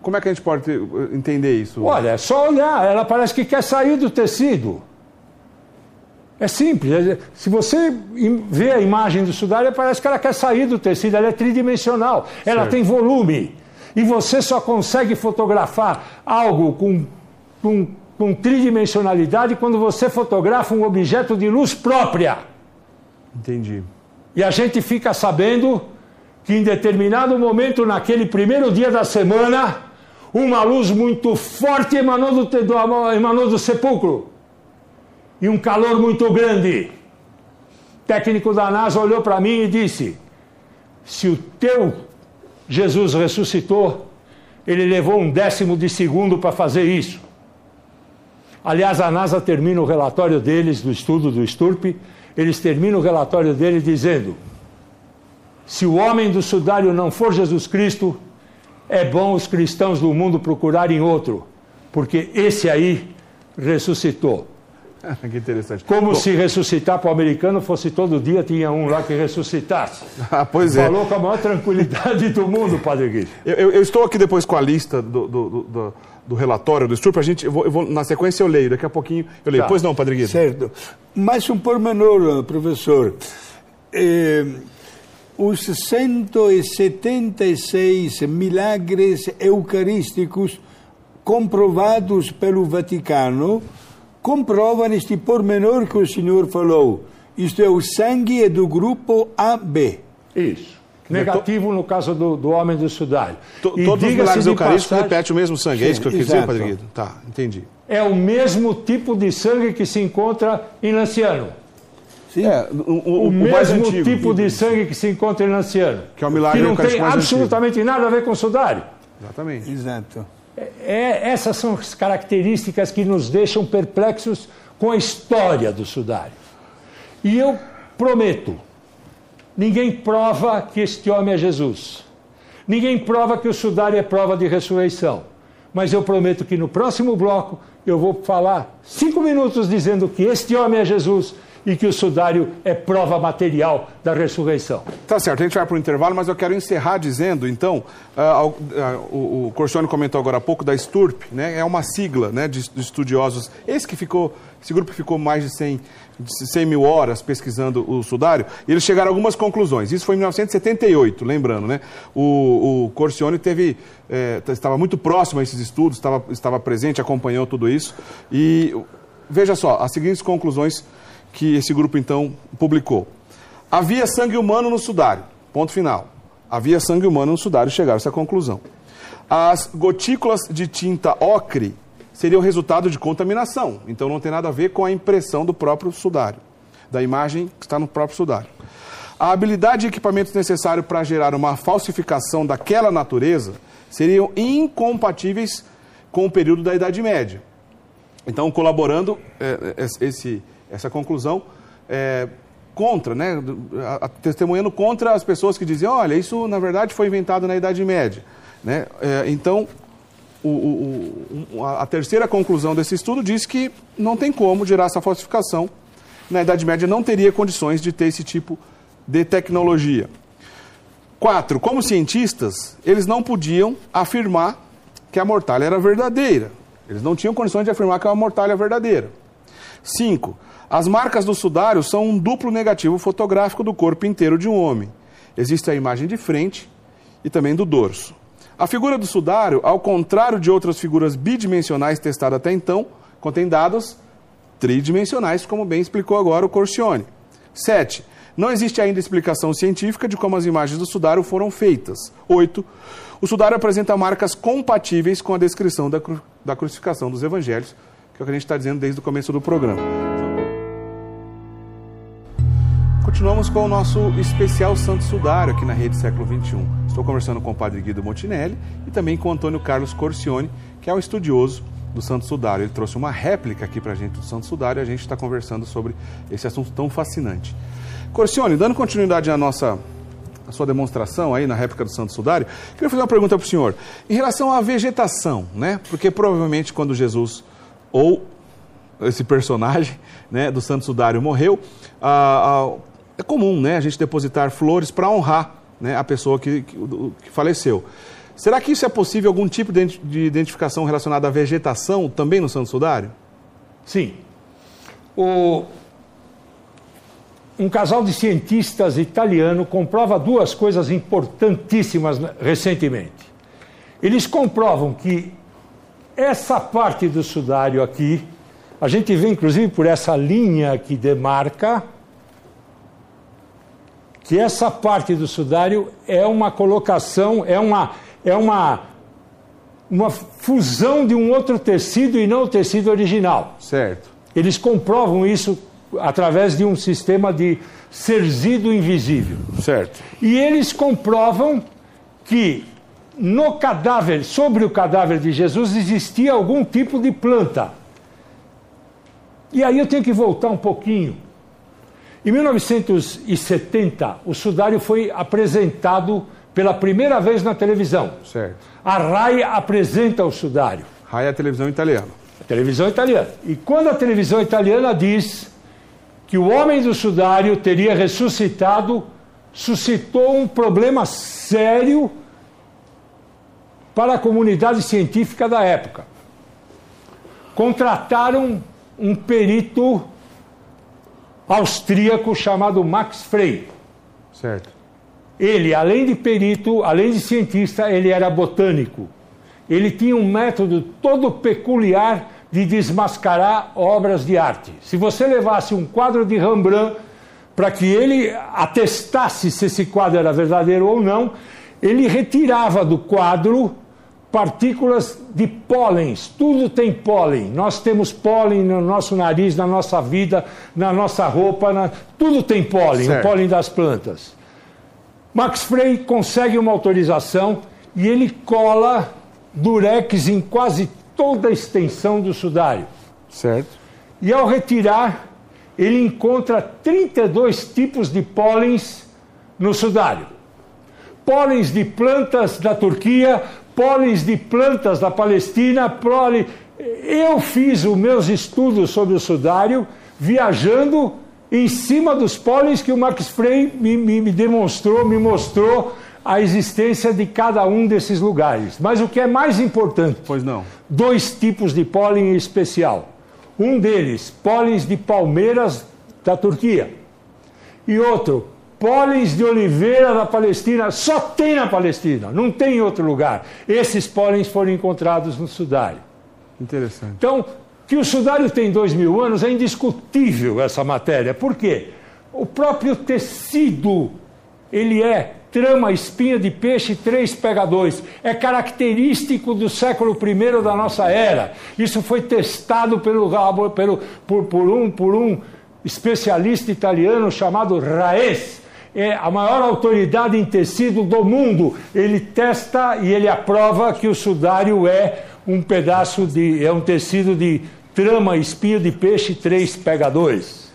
Como é que a gente pode entender isso? Olha, é só olhar, ela parece que quer sair do tecido. É simples. Se você vê a imagem do sudário, parece que ela quer sair do tecido, ela é tridimensional, ela certo. tem volume. E você só consegue fotografar algo com, com, com tridimensionalidade quando você fotografa um objeto de luz própria. Entendi. E a gente fica sabendo que em determinado momento, naquele primeiro dia da semana, uma luz muito forte emanou do, do, emanou do sepulcro. E um calor muito grande. O técnico da NASA olhou para mim e disse: Se o teu Jesus ressuscitou, ele levou um décimo de segundo para fazer isso. Aliás, a NASA termina o relatório deles, do estudo do Sturp, eles terminam o relatório dele dizendo: se o homem do sudário não for Jesus Cristo, é bom os cristãos do mundo procurarem outro, porque esse aí ressuscitou. que interessante. Como Bom, se ressuscitar para o americano fosse todo dia, tinha um lá que ressuscitasse. Ah, pois é. Falou com a maior tranquilidade do mundo, Padre Gui. Eu, eu, eu, estou aqui depois com a lista do, do, do, do relatório do Sturp, a gente, eu vou, eu vou, na sequência eu leio, daqui a pouquinho eu leio. Tá. Pois não, Padre Gui. Certo. Mais um pormenor, professor. Eh, os 176 milagres eucarísticos comprovados pelo Vaticano comprovam este pormenor que o senhor falou. Isto é, o sangue é do grupo AB. Isso. Negativo no caso do, do homem do sudário. todos os milagres eucarísticos passagem... repetem o mesmo sangue, Sim, é isso que eu quis dizer, Padre Guido? Tá, entendi. É o mesmo tipo de sangue que se encontra em Lanciano. Sim. É, o, o, o, o mesmo antigo, tipo de sangue que se encontra em Lanciano. Que é o milagre Que não tem absolutamente antigo. nada a ver com o sudário. Exatamente. Exato. É, é, essas são as características que nos deixam perplexos com a história do sudário. E eu prometo ninguém prova que este homem é Jesus. Ninguém prova que o sudário é prova de ressurreição. Mas eu prometo que no próximo bloco eu vou falar cinco minutos dizendo que este homem é Jesus e que o sudário é prova material da ressurreição. Tá certo, a gente vai para o intervalo, mas eu quero encerrar dizendo, então, uh, uh, o, o Corcione comentou agora há pouco da STURP, né, é uma sigla né, de, de estudiosos, esse que ficou, esse grupo ficou mais de 100, de 100 mil horas pesquisando o sudário, e eles chegaram a algumas conclusões, isso foi em 1978, lembrando, né, o, o Corcione teve, é, estava muito próximo a esses estudos, estava, estava presente, acompanhou tudo isso, e veja só, as seguintes conclusões que esse grupo então publicou. Havia sangue humano no sudário. Ponto final. Havia sangue humano no sudário, chegaram a essa conclusão. As gotículas de tinta ocre seriam resultado de contaminação, então não tem nada a ver com a impressão do próprio sudário, da imagem que está no próprio sudário. A habilidade e equipamentos necessários para gerar uma falsificação daquela natureza seriam incompatíveis com o período da Idade Média. Então, colaborando é, esse essa conclusão é, contra, né, testemunhando contra as pessoas que diziam, olha, isso na verdade foi inventado na Idade Média. Né? É, então, o, o, a terceira conclusão desse estudo diz que não tem como gerar essa falsificação. Na Idade Média não teria condições de ter esse tipo de tecnologia. Quatro, como cientistas, eles não podiam afirmar que a mortalha era verdadeira. Eles não tinham condições de afirmar que a mortalha é verdadeira. Cinco, as marcas do sudário são um duplo negativo fotográfico do corpo inteiro de um homem. Existe a imagem de frente e também do dorso. A figura do sudário, ao contrário de outras figuras bidimensionais testadas até então, contém dados tridimensionais, como bem explicou agora o Corcione. 7. Não existe ainda explicação científica de como as imagens do sudário foram feitas. 8. O sudário apresenta marcas compatíveis com a descrição da, cru da crucificação dos evangelhos, que é o que a gente está dizendo desde o começo do programa. Continuamos com o nosso especial Santo Sudário aqui na Rede Século XXI. Estou conversando com o Padre Guido Montinelli e também com o Antônio Carlos Corcione, que é um estudioso do Santo Sudário. Ele trouxe uma réplica aqui para a gente do Santo Sudário e a gente está conversando sobre esse assunto tão fascinante. Corcione, dando continuidade à nossa a sua demonstração aí na réplica do Santo Sudário, queria fazer uma pergunta para o senhor. Em relação à vegetação, né? Porque provavelmente quando Jesus ou esse personagem né, do Santo Sudário morreu, a, a é comum né, a gente depositar flores para honrar né, a pessoa que, que, que, faleceu. Será que isso é possível algum tipo de identificação relacionada à vegetação também no Santo Sudário? Sim. O... Um casal de cientistas italiano comprova duas coisas importantíssimas recentemente. Eles comprovam que essa parte do sudário aqui, a gente vê inclusive por essa linha que demarca, que essa parte do sudário é uma colocação, é uma, é uma, uma fusão de um outro tecido e não o tecido original. Certo. Eles comprovam isso através de um sistema de cerzido invisível. Certo. E eles comprovam que no cadáver, sobre o cadáver de Jesus, existia algum tipo de planta. E aí eu tenho que voltar um pouquinho. Em 1970, o sudário foi apresentado pela primeira vez na televisão. Certo. A RAI apresenta o sudário. RAI é a televisão italiana. A televisão italiana. E quando a televisão italiana diz que o homem do sudário teria ressuscitado, suscitou um problema sério para a comunidade científica da época. Contrataram um perito austríaco chamado Max Frey. Certo. Ele, além de perito, além de cientista, ele era botânico. Ele tinha um método todo peculiar de desmascarar obras de arte. Se você levasse um quadro de Rembrandt para que ele atestasse se esse quadro era verdadeiro ou não, ele retirava do quadro partículas de pólens, tudo tem pólen. Nós temos pólen no nosso nariz, na nossa vida, na nossa roupa, na... tudo tem pólen, certo. o pólen das plantas. Max Frey consegue uma autorização e ele cola durex em quase toda a extensão do sudário. Certo. E ao retirar, ele encontra 32 tipos de pólens no sudário. Pólens de plantas da Turquia, pólens de plantas da Palestina, pólen... Eu fiz os meus estudos sobre o sudário viajando em cima dos pólens que o Max Frey me, me, me demonstrou, me mostrou a existência de cada um desses lugares. Mas o que é mais importante? Pois não. Dois tipos de pólen em especial. Um deles, pólens de palmeiras da Turquia. E outro, pólens de oliveira da Palestina. Só tem na Palestina, não tem em outro lugar. Esses pólens foram encontrados no sudário. Interessante. Então, que o sudário tem dois mil anos é indiscutível essa matéria. Por quê? O próprio tecido, ele é trama, espinha de peixe, três pega dois. É característico do século I da nossa era. Isso foi testado pelo, pelo, por, por, um, por um especialista italiano chamado Raes. É a maior autoridade em tecido do mundo. Ele testa e ele aprova que o sudário é um pedaço de. é um tecido de trama, espinho de peixe, três pega dois.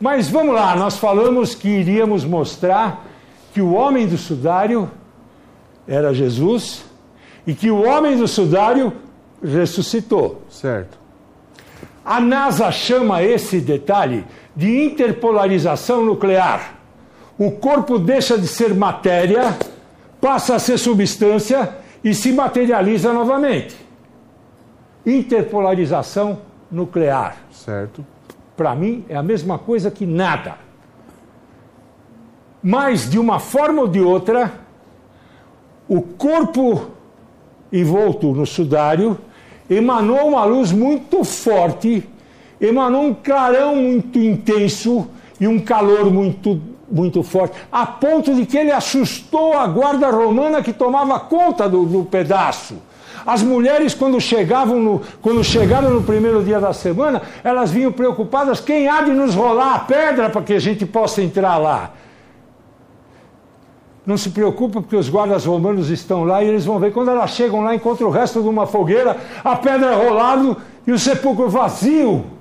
Mas vamos lá, nós falamos que iríamos mostrar que o homem do sudário era Jesus e que o homem do sudário ressuscitou. Certo. A NASA chama esse detalhe de interpolarização nuclear. O corpo deixa de ser matéria, passa a ser substância e se materializa novamente interpolarização nuclear. Certo. Para mim é a mesma coisa que nada. Mas de uma forma ou de outra, o corpo envolto no sudário emanou uma luz muito forte, emanou um clarão muito intenso e um calor muito muito forte, a ponto de que ele assustou a guarda romana que tomava conta do, do pedaço. As mulheres, quando chegavam no, quando chegaram no primeiro dia da semana, elas vinham preocupadas: quem há de nos rolar a pedra para que a gente possa entrar lá? Não se preocupa porque os guardas romanos estão lá e eles vão ver. Quando elas chegam lá, encontram o resto de uma fogueira, a pedra rolando e o sepulcro vazio.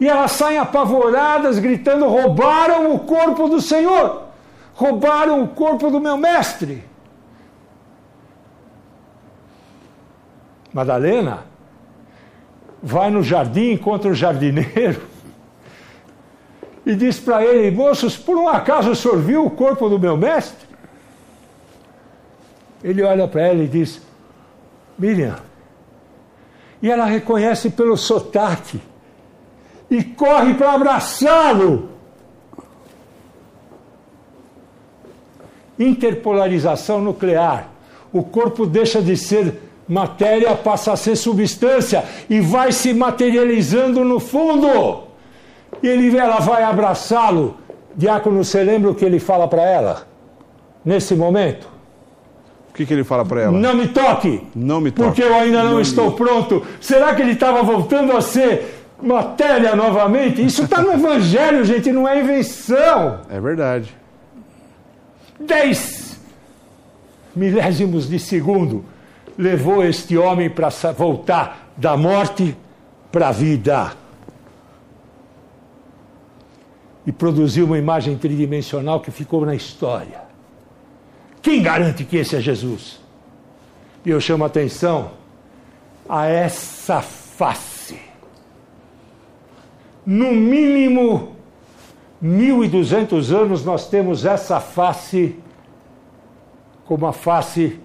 E elas saem apavoradas, gritando: roubaram o corpo do Senhor, roubaram o corpo do meu mestre. Madalena vai no jardim, encontra o jardineiro e diz para ele: Moços, por um acaso o senhor viu o corpo do meu mestre? Ele olha para ela e diz: Miriam. E ela reconhece pelo sotaque e corre para abraçá-lo. Interpolarização nuclear. O corpo deixa de ser matéria passa a ser substância e vai se materializando no fundo. E ele, ela vai abraçá-lo. Diácono, você lembra o que ele fala para ela? Nesse momento? O que, que ele fala para ela? Não me toque! Não me toque. Porque eu ainda não, não estou me... pronto. Será que ele estava voltando a ser matéria novamente? Isso está no Evangelho, gente, não é invenção. É verdade. Dez milésimos de segundo levou este homem para voltar da morte para a vida. E produziu uma imagem tridimensional que ficou na história. Quem garante que esse é Jesus? E eu chamo a atenção a essa face. No mínimo 1.200 anos nós temos essa face como a face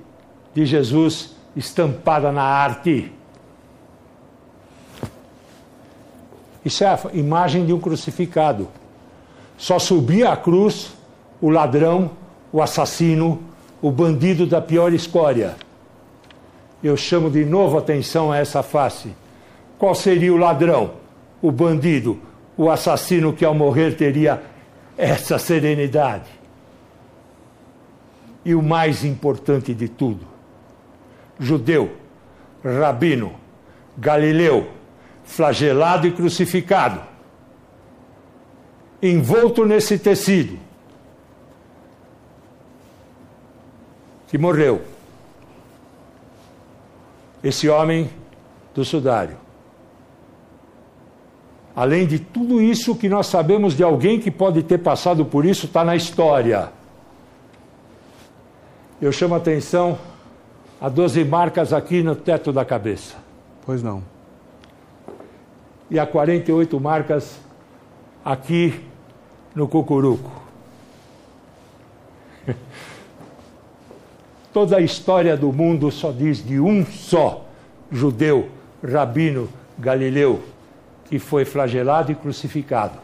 de Jesus estampada na arte. Isso é a imagem de um crucificado. Só subia a cruz o ladrão, o assassino, o bandido da pior escória. Eu chamo de novo atenção a essa face. Qual seria o ladrão, o bandido, o assassino que ao morrer teria essa serenidade? E o mais importante de tudo, judeu, rabino, galileu, flagelado e crucificado, envolto nesse tecido, que morreu. Esse homem do sudário. Além de tudo isso que nós sabemos de alguém que pode ter passado por isso, está na história. Eu chamo a atenção a 12 marcas aqui no teto da cabeça. Pois não. E a 48 marcas aqui no cucuruco. Toda a história do mundo só diz de um só judeu, rabino galileu, que foi flagelado e crucificado.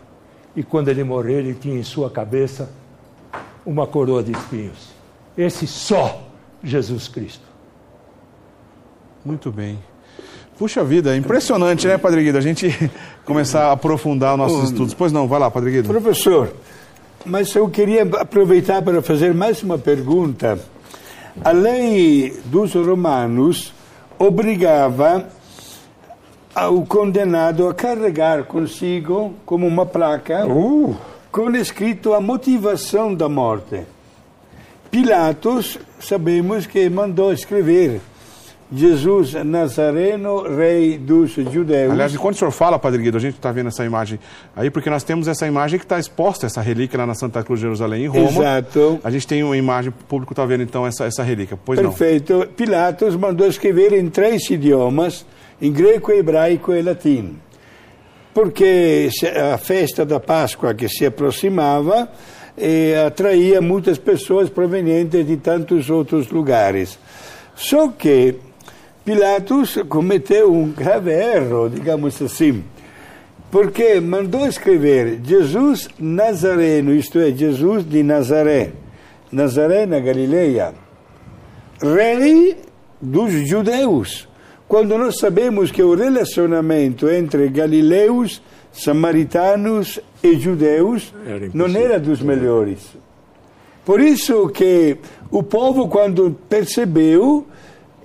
E quando ele morreu, ele tinha em sua cabeça uma coroa de espinhos. Esse só Jesus Cristo. Muito bem. Puxa vida, é impressionante, né, Padre Guido? A gente começar a aprofundar nossos estudos. Pois não, vai lá, Padre Guido. Professor, mas eu queria aproveitar para fazer mais uma pergunta. A lei dos romanos obrigava o condenado a carregar consigo, como uma placa, Uh, com escrito a motivação da morte. Pilatos, sabemos que mandou escrever Jesus Nazareno, rei dos judeus. Aliás, enquanto o senhor fala, Padre Guido, a gente está vendo essa imagem aí, porque nós temos essa imagem que está exposta, essa relíquia lá na Santa Cruz de Jerusalém, em Roma. Exato. A gente tem uma imagem, o público está vendo então essa, essa relíquia. Pois Perfeito. Pilatos mandou escrever em três idiomas, em greco, hebraico e latim. Porque a festa da Páscoa que se aproximava eh, atraía muitas pessoas provenientes de tantos outros lugares. Só que Pilatos cometeu um grave erro, digamos assim, porque mandou escrever Jesus Nazareno, isto é, Jesus de Nazaré, Nazaré na Galileia, rei dos judeus. Quando nós sabemos que o relacionamento entre galileus, samaritanos e judeus Era não era dos melhores. Por isso que o povo, quando percebeu,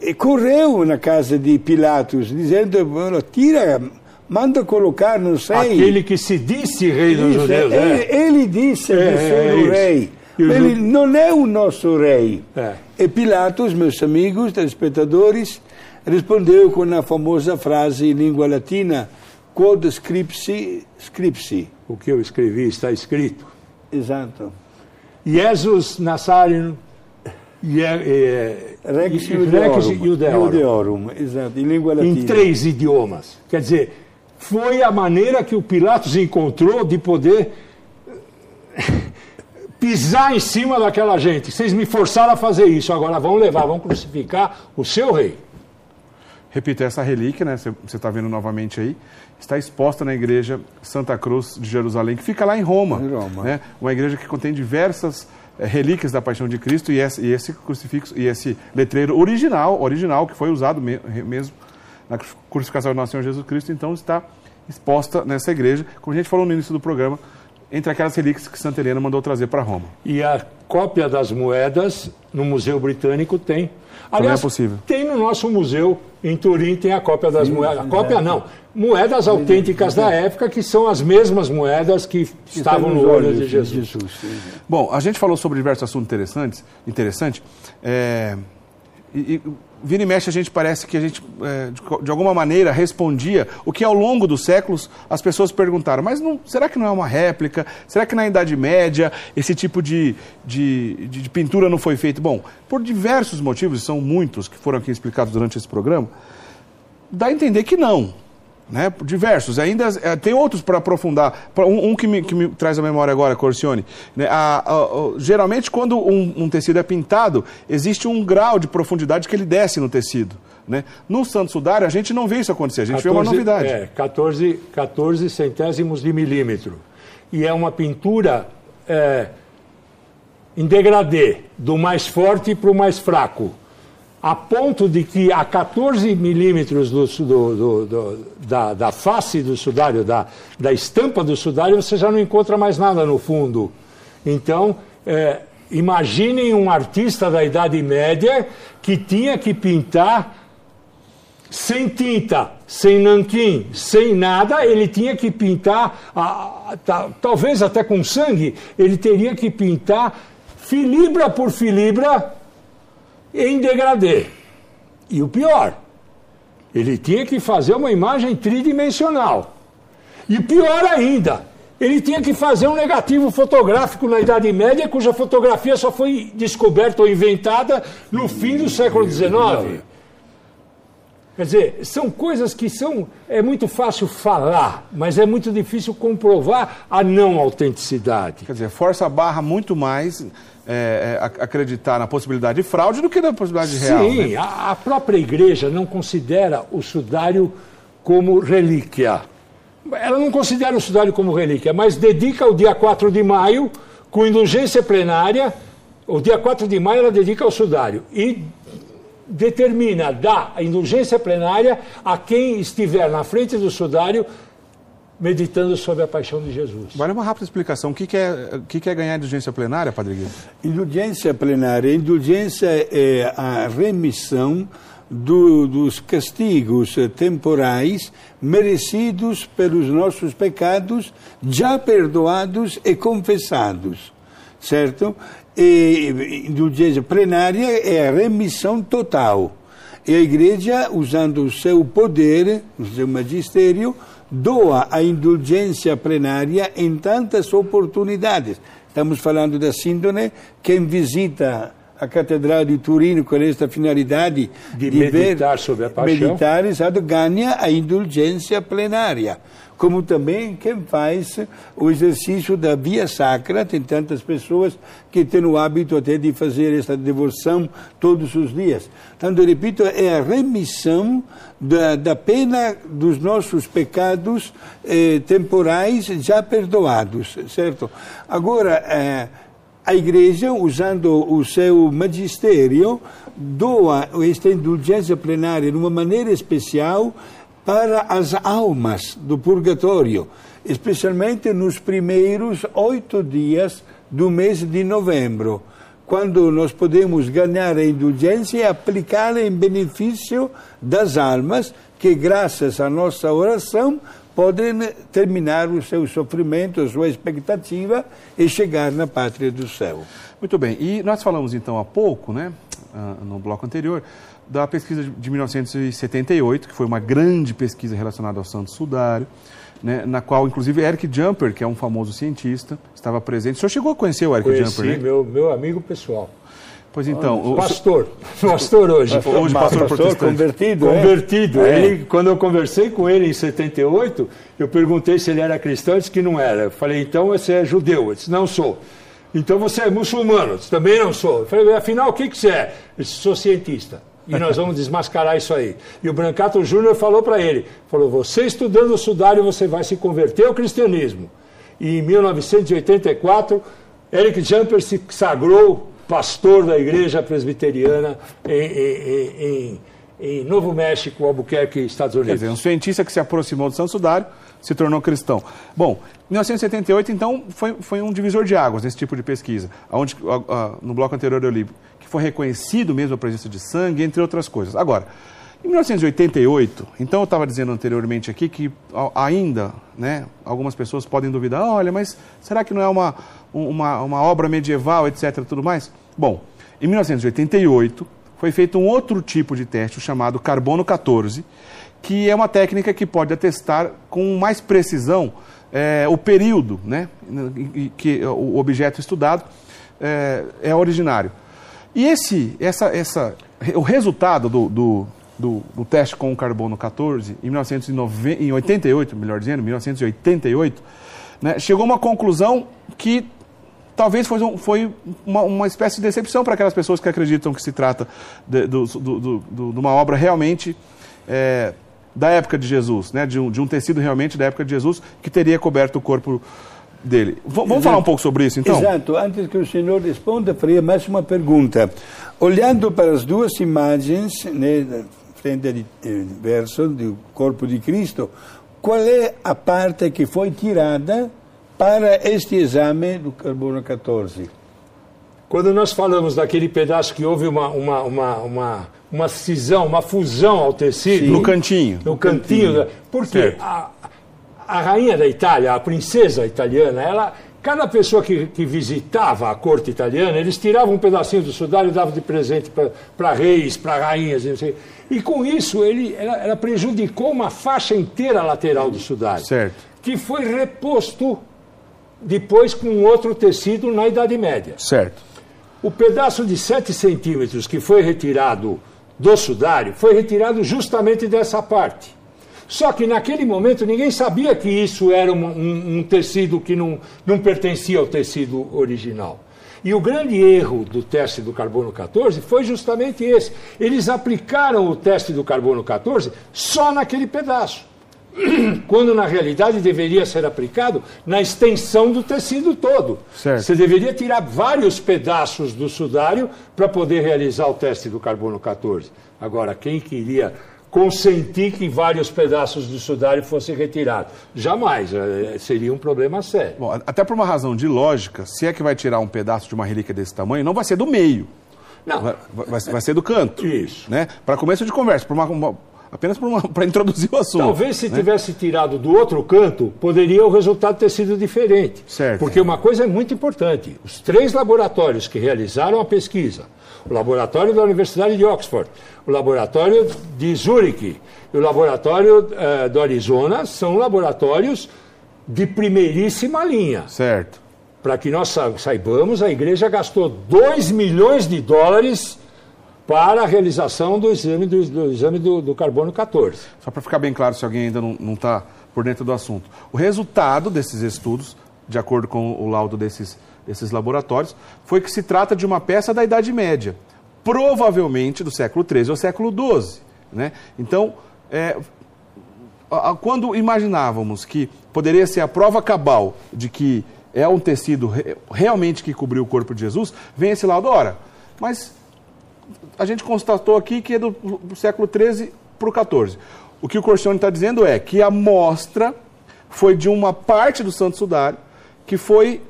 eh, correu na casa de Pilatos, dizendo, "Olha, tira, manda colocar, não sei... aquele que se disse rei dos Isso, judeus. ele, É. ele disse É, ser é o isso. rei. Ele não é o nosso rei. É. E Pilatos, meus amigos, telespectadores, respondeu com a famosa frase em língua latina, quod scripsi, scripsi. O que eu escrevi está escrito. Exato. Jesus Nazareno é, é, Rex Iudeorum. Exato, em língua latina. em três idiomas. Quer dizer, foi a maneira que o Pilatos encontrou de poder pisar em cima daquela gente. Vocês me forçaram a fazer isso, agora vão levar, vão crucificar o seu rei. Repito, essa relíquia, né, você está vendo novamente aí, está exposta na igreja Santa Cruz de Jerusalém, que fica lá em Roma. Em Roma. né? Uma igreja que contém diversas eh, relíquias da paixão de Cristo e esse, e esse crucifixo e esse letreiro original, original que foi usado me- mesmo na crucificação do nosso Senhor Jesus Cristo, então está exposta nessa igreja, como a gente falou no início do programa, entre aquelas relíquias que Santa Helena mandou trazer para Roma. E a cópia das moedas no Museu Britânico tem. Aliás, é possível. tem no nosso museu em Turim, tem a cópia das moedas. A cópia não, moedas autênticas da época, que são as mesmas moedas que estavam no olho olhos de Jesus. Bom, a gente falou sobre diversos assuntos interessantes, interessante. É, e, e vira e mexe a gente parece que a gente, é, de, alguma maneira, respondia o que ao longo dos séculos as pessoas perguntaram. Mas não, será que não é uma réplica? Será que na Idade Média esse tipo de, de, de- de pintura não foi feito? Bom, por diversos motivos, e são muitos que foram aqui explicados durante esse programa, dá a entender que não. Né? Diversos. Ainda eh, tem outros para aprofundar. Um, um que, me, que me traz a memória agora, Corcione. Né? A- a- a- geralmente, quando um, um tecido é pintado, existe um grau de profundidade que ele desce no tecido. Né? No Santo Sudário, a gente não vê isso acontecer. A gente vê uma novidade. É, 14, 14 centésimos de milímetro. E é uma pintura é, em degradê, do mais forte para o mais fraco. A ponto de que a 14 milímetros do, do- do- da, da face do sudário, da, da estampa do sudário, você já não encontra mais nada no fundo. Então, é, imaginem um artista da Idade Média que tinha que pintar sem tinta, sem nanquim, sem nada, ele tinha que pintar, a- a- ta- talvez até com sangue, ele teria que pintar filibra por filibra em degradê. E o pior, ele tinha que fazer uma imagem tridimensional. E pior ainda, ele tinha que fazer um negativo fotográfico na Idade Média, cuja fotografia só foi descoberta ou inventada no fim do século XIX. Quer dizer, são coisas que são. É muito fácil falar, mas é muito difícil comprovar a não autenticidade. Quer dizer, força barra muito mais é, é, acreditar na possibilidade de fraude do que na possibilidade real. Sim, né? a, a própria igreja não considera o sudário como relíquia. Ela não considera o sudário como relíquia, mas dedica o dia 4 de maio, com indulgência plenária, o dia 4 de maio ela dedica ao sudário. E determina, dá a indulgência plenária a quem estiver na frente do sudário meditando sobre a paixão de Jesus. Vale uma rápida explicação. O que, é, o que é ganhar indulgência plenária, Padre Guido? Indulgência plenária. Indulgência é a remissão do, dos castigos temporais merecidos pelos nossos pecados, já perdoados e confessados. Certo? e indulgência plenária é a remissão total. E a igreja, usando o seu poder, o seu magistério, doa a indulgência plenária em tantas oportunidades. Estamos falando da síndone, quem visita a Catedral de Turino com esta finalidade de, de meditar ver, sobre a paixão, meditar, ganha a indulgência plenária como também quem faz o exercício da via sacra. Tem tantas pessoas que têm o hábito até de fazer esta devoção todos os dias. Então, eu repito, é a remissão da, da pena dos nossos pecados eh, temporais já perdoados, certo? Agora, eh, a igreja, usando o seu magistério, doa esta indulgência plenária de uma maneira especial para as almas do purgatório, especialmente nos primeiros oito dias do mês de novembro, quando nós podemos ganhar a indulgência e aplicá-la em benefício das almas que, graças à nossa oração, podem terminar o seu sofrimento, a sua expectativa e chegar na pátria do céu. Muito bem, e nós falamos então há pouco, né, no bloco anterior, da pesquisa de 1978, que foi uma grande pesquisa relacionada ao Santo Sudário, né, na qual, inclusive, Eric Jumper, que é um famoso cientista, estava presente. O senhor chegou a conhecer o Eric Conheci, Jumper, né? meu, meu amigo pessoal. Pois então. O, pastor. Pastor hoje. Hoje, pastor, pastor convertido. É? Convertido. É. Ele, quando eu conversei com ele em 78, eu perguntei se ele era cristão, ele disse que não era. Eu falei, então você é judeu? Ele disse, não sou. Então você é muçulmano? Eu também não sou. Eu falei, afinal, o que, que você é? Ele disse, sou cientista e nós vamos desmascarar isso aí. E o Brancato Júnior falou para ele, falou, você estudando o sudário, você vai se converter ao cristianismo. E em 1984, Eric Jumper se sagrou pastor da igreja presbiteriana em, em, em, em Novo México, Albuquerque, Estados Unidos. Quer dizer, um cientista que se aproximou do Santo Sudário se tornou cristão. Bom, 1978, então, foi, foi um divisor de águas nesse tipo de pesquisa, onde no bloco anterior eu li foi reconhecido mesmo a presença de sangue, entre outras coisas. Agora, em 1988, então eu estava dizendo anteriormente aqui que ainda né, algumas pessoas podem duvidar, olha, mas será que não é uma, uma, uma obra medieval, etc. tudo mais? Bom, em 1988 foi feito um outro tipo de teste, chamado carbono 14, que é uma técnica que pode atestar com mais precisão é, o período né, que o objeto estudado é, é originário. E esse, essa, essa, o resultado do, do, do, do teste com o carbono 14, em 1988, melhor dizendo, 1988, né, chegou a uma conclusão que talvez foi, um, foi uma, uma, espécie de decepção para aquelas pessoas que acreditam que se trata de, do, do, do, de uma obra realmente é, da época de Jesus, né, de, um, de um tecido realmente da época de Jesus, que teria coberto o corpo dele. V vamos Exato. falar um pouco sobre isso, então? Exato. Antes que o senhor responda, faria mais uma pergunta. Olhando para as duas imagens, né, frente e eh, verso do corpo de Cristo, qual é a parte que foi tirada para este exame do carbono 14? Quando nós falamos daquele pedaço que houve uma, uma, uma, uma, uma cisão, uma fusão ao tecido. Sim. No cantinho. No, no cantinho. cantinho. Porque a, a rainha da Itália, a princesa italiana, ela, cada pessoa que, que visitava a corte italiana, eles tiravam um pedacinho do sudário e davam de presente para reis, para rainhas, e com isso ele, ela, ela, prejudicou uma faixa inteira lateral do sudário. Certo. que foi reposto depois com outro tecido na Idade Média. Certo. O pedaço de 7 centímetros que foi retirado do sudário foi retirado justamente dessa parte. Só que naquele momento ninguém sabia que isso era um, um, um tecido que não, não pertencia ao tecido original. E o grande erro do teste do carbono 14 foi justamente esse. Eles aplicaram o teste do carbono 14 só naquele pedaço. Quando na realidade deveria ser aplicado na extensão do tecido todo. Certo. Você deveria tirar vários pedaços do sudário para poder realizar o teste do carbono 14. Agora, quem queria consentir que vários pedaços do sudário fossem retirados. Jamais, eh, seria um problema sério. Bom, até por uma razão de lógica, se é que vai tirar um pedaço de uma relíquia desse tamanho, não vai ser do meio. Não. Vai, vai, vai ser do canto. Isso. Né? Para começo de conversa, por uma, uma, apenas para introduzir o assunto. Talvez se né? tivesse tirado do outro canto, poderia o resultado ter sido diferente. Certo. Porque uma coisa é muito importante: os três laboratórios que realizaram a pesquisa, o laboratório da Universidade de Oxford, o laboratório de Zurich e o laboratório eh, do Arizona, são laboratórios de primeiríssima linha. Certo. Para que nós sa- saibamos, a igreja gastou 2 milhões de dólares para a realização do exame do, do exame do, do carbono 14. Só para ficar bem claro, se alguém ainda não está por dentro do assunto. O resultado desses estudos, de acordo com o laudo desses, desses laboratórios, foi que se trata de uma peça da Idade Média, provavelmente do século XIII ou século XII. Né? Então, é, quando imaginávamos que poderia ser a prova cabal de que é um tecido re- realmente que cobriu o corpo de Jesus, vem esse laudo, ora, mas a gente constatou aqui que é do, século XIII para o XIV. O que o Corcione está dizendo é que a amostra foi de uma parte do Santo Sudário que foi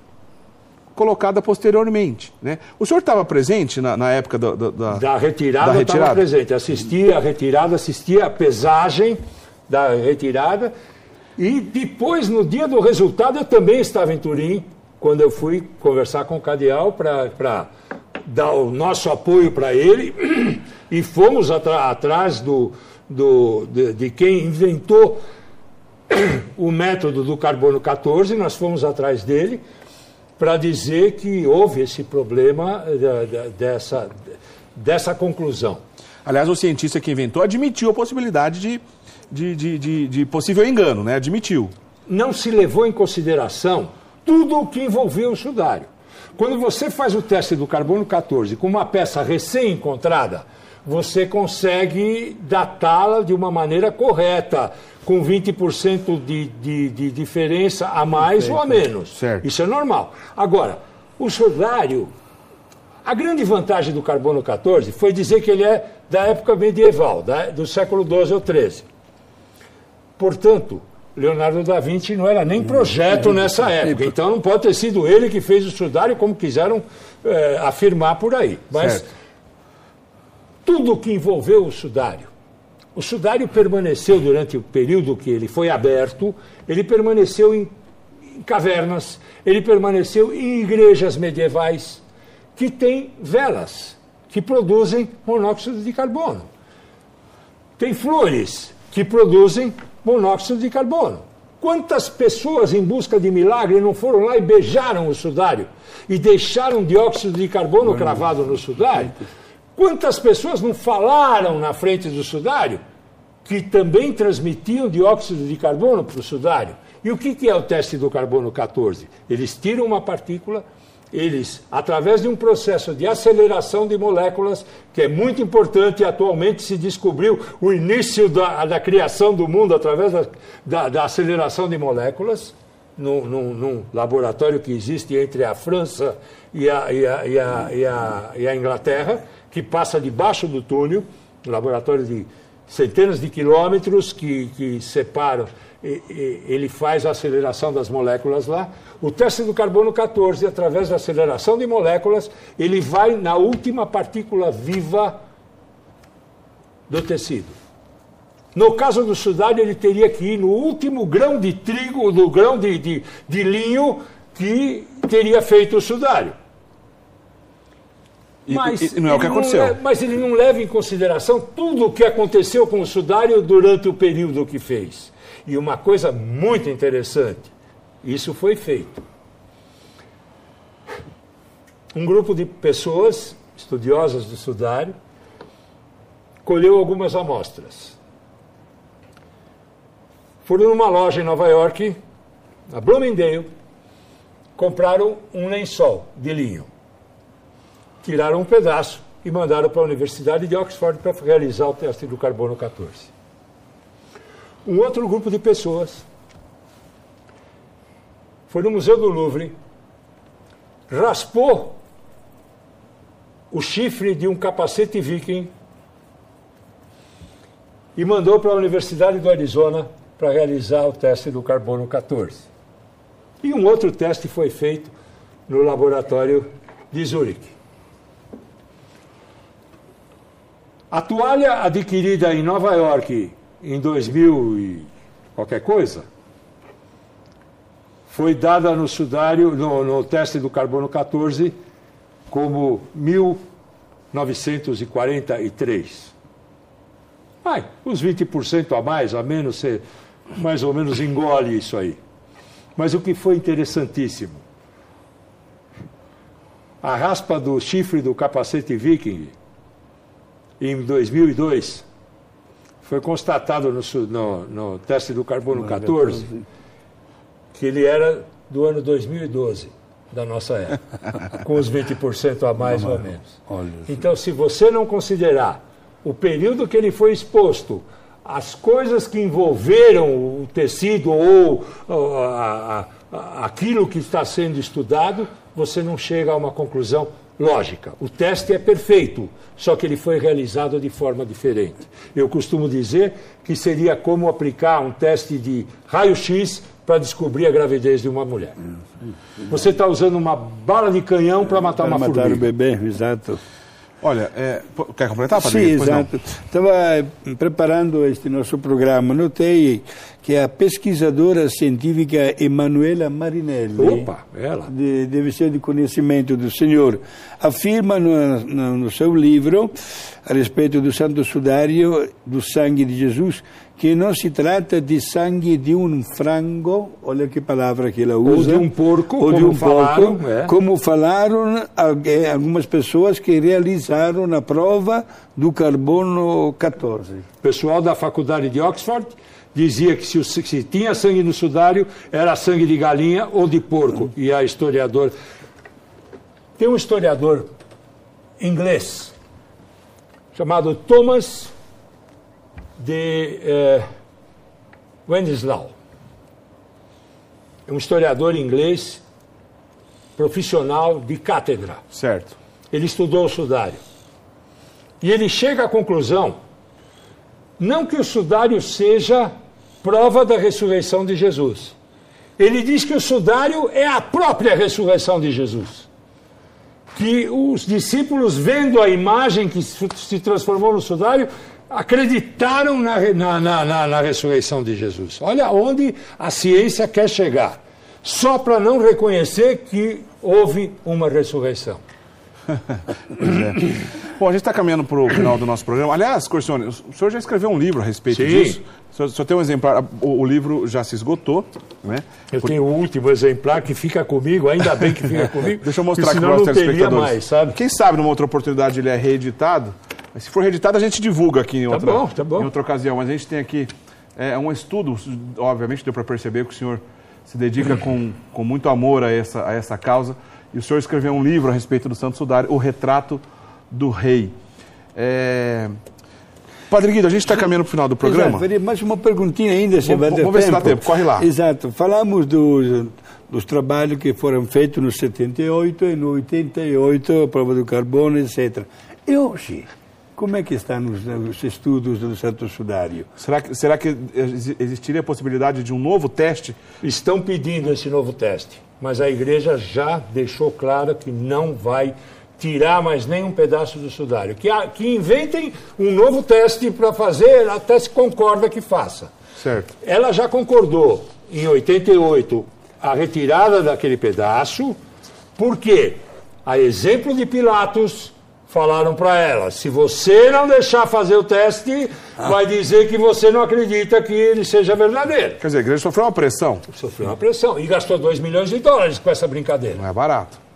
colocada posteriormente. Né? O senhor estava presente na, na época da, da- da- Da retirada, da eu estava retirada? presente. Assistia a retirada, assistia a pesagem da retirada. E depois, no dia do resultado, eu também estava em Turim, quando eu fui conversar com o Cardeal para dar o nosso apoio para ele. E fomos atrás do, do, de, de quem inventou o método do carbono 14, nós fomos atrás dele para dizer que houve esse problema eh, dessa, dessa conclusão. Aliás, o cientista que inventou admitiu a possibilidade de, de, de, de- de possível engano, né? admitiu. Não se levou em consideração tudo o que envolveu o sudário. Quando você faz o teste do carbono 14 com uma peça recém-encontrada, você consegue datá-la de uma maneira correta, com 20% de, de, de diferença a mais ou a menos. Certo. Isso é normal. Agora, o sudário, a grande vantagem do carbono 14 foi dizer que ele é da época medieval, da- do século XII ou XIII. Portanto, Leonardo da Vinci não era nem projeto nessa época. Então não pode ter sido ele que fez o sudário, como quiseram eh, afirmar por aí. Mas Certo. tudo que envolveu o sudário. O sudário permaneceu durante o período que ele foi aberto, ele permaneceu em, em cavernas, ele permaneceu em igrejas medievais que têm velas que produzem monóxido de carbono. Tem flores que produzem monóxido de carbono. Quantas pessoas em busca de milagre não foram lá e beijaram o sudário e deixaram dióxido de carbono cravado no sudário? Quantas pessoas não falaram na frente do sudário que também transmitiam dióxido de carbono para o sudário? E o que é o teste do carbono 14? Eles tiram uma partícula, eles, através de um processo de aceleração de moléculas, que é muito importante atualmente se descobriu o início da, da criação do mundo através da, da, da aceleração de moléculas, num, num- num laboratório que existe entre a França e a, e a- e a- e a- e a Inglaterra, que passa debaixo do túnel, um laboratório de centenas de quilômetros que, que separam, ele faz a aceleração das moléculas lá. O teste do carbono 14, através da aceleração de moléculas, ele vai na última partícula viva do tecido. No caso do sudário, ele teria que ir no último grão de trigo, no grão de, de, de linho que teria feito o sudário. Mas e- e não é o que aconteceu. le- mas ele não leva em consideração tudo o que aconteceu com o sudário durante o período que fez. E uma coisa muito interessante, isso foi feito. Um grupo de pessoas estudiosas do sudário colheu algumas amostras. Foram numa loja em Nova York, na Bloomingdale, compraram um lençol de linho tiraram um pedaço e mandaram para a Universidade de Oxford para realizar o teste do carbono 14. Um outro grupo de pessoas foi no Museu do Louvre, raspou o chifre de um capacete viking e mandou para a Universidade do Arizona para realizar o teste do carbono 14. E um outro teste foi feito no laboratório de Zurique. A toalha adquirida em Nova York em 2000 e qualquer coisa foi dada no sudário, no, no teste do carbono 14, como 1943. Ai, os 20% a mais, a menos, você mais ou menos engole isso aí. Mas o que foi interessantíssimo, a raspa do chifre do capacete viking em 2002, foi constatado no, no- no teste do carbono 14 que ele era do ano 2012, da nossa época, com os 20% a mais ou menos. Olha só. Então, se você não considerar o período que ele foi exposto, as coisas que envolveram o tecido ou ou a- a- a- aquilo que está sendo estudado, você não chega a uma conclusão lógica. O teste é perfeito, só que ele foi realizado de forma diferente. Eu costumo dizer que seria como aplicar um teste de raio-x para descobrir a gravidez de uma mulher. Você está usando uma bala de canhão para matar Para uma matar o formiga. bebê, exato. Olha, é, quer completar, Sim, Padre? Não. exato. Estava preparando este nosso programa, notei que a pesquisadora científica Emanuela Marinelli, Opa, ela. de, deve ser de conhecimento do senhor, afirma no, no, no seu livro, a respeito do Santo Sudário, do sangue de Jesus, que não se trata de sangue de um frango, olha que palavra que ela usa, de um porco, ou de um falaram, porco, é. como falaram algu- algumas pessoas que realizaram a prova do carbono 14. O pessoal da faculdade de Oxford dizia que se, o- se tinha sangue no sudário era sangue de galinha ou de porco. E a historiador. Tem um historiador inglês chamado Thomas de eh, Wendislaw. É um historiador inglês profissional de cátedra. Certo. Ele estudou o sudário. E ele chega à conclusão, não que o sudário seja prova da ressurreição de Jesus. Ele diz que o sudário é a própria ressurreição de Jesus. Que os discípulos, vendo a imagem que se transformou no sudário, acreditaram na, re- na, na, na, na ressurreição de Jesus. Olha onde a ciência quer chegar. Só para não reconhecer que houve uma ressurreição. Bom, a gente está caminhando para o final do nosso programa. Aliás, Corcione, o senhor já escreveu um livro a respeito Sim. disso. O senhor tem um exemplar. O, o livro já se esgotou, né? Eu tenho o último exemplar que fica comigo, ainda bem que fica comigo. Deixa eu mostrar aqui para os telespectadores. mais, sabe? Quem sabe numa outra oportunidade ele é reeditado. Mas se for reeditado, a gente divulga aqui em outra, bom, tá bom. em outra ocasião. Mas a gente tem aqui é, um estudo, obviamente deu para perceber que o senhor se dedica com, com muito amor a essa, a essa causa. E o senhor escreveu um livro a respeito do Santo Sudário, O Retrato do Rei. É... Padre Guido, a gente está caminhando para o final do programa. Exato, faria mais uma perguntinha ainda, se Vamos- vai ter vamos ver se dá tempo, corre lá. Exato, falamos dos, dos trabalhos que foram feitos no 78 e no 88, a prova do carbono, etc. E hoje, como é que estão os, os estudos do Santo Sudário? Será que, será que exi- existiria a possibilidade de um novo teste? Estão pedindo esse novo teste, mas a igreja já deixou claro que não vai tirar mais nenhum pedaço do sudário. Que, que inventem um novo teste para fazer, até se concorda que faça. Certo. Ela já concordou, em 88, a retirada daquele pedaço, porque, a exemplo de Pilatos, falaram para ela: se você não deixar fazer o teste, ah. vai dizer que você não acredita que ele seja verdadeiro. Quer dizer, a igreja sofreu uma pressão. Sofreu uma pressão e gastou 2 milhões de dólares com essa brincadeira. Não é barato.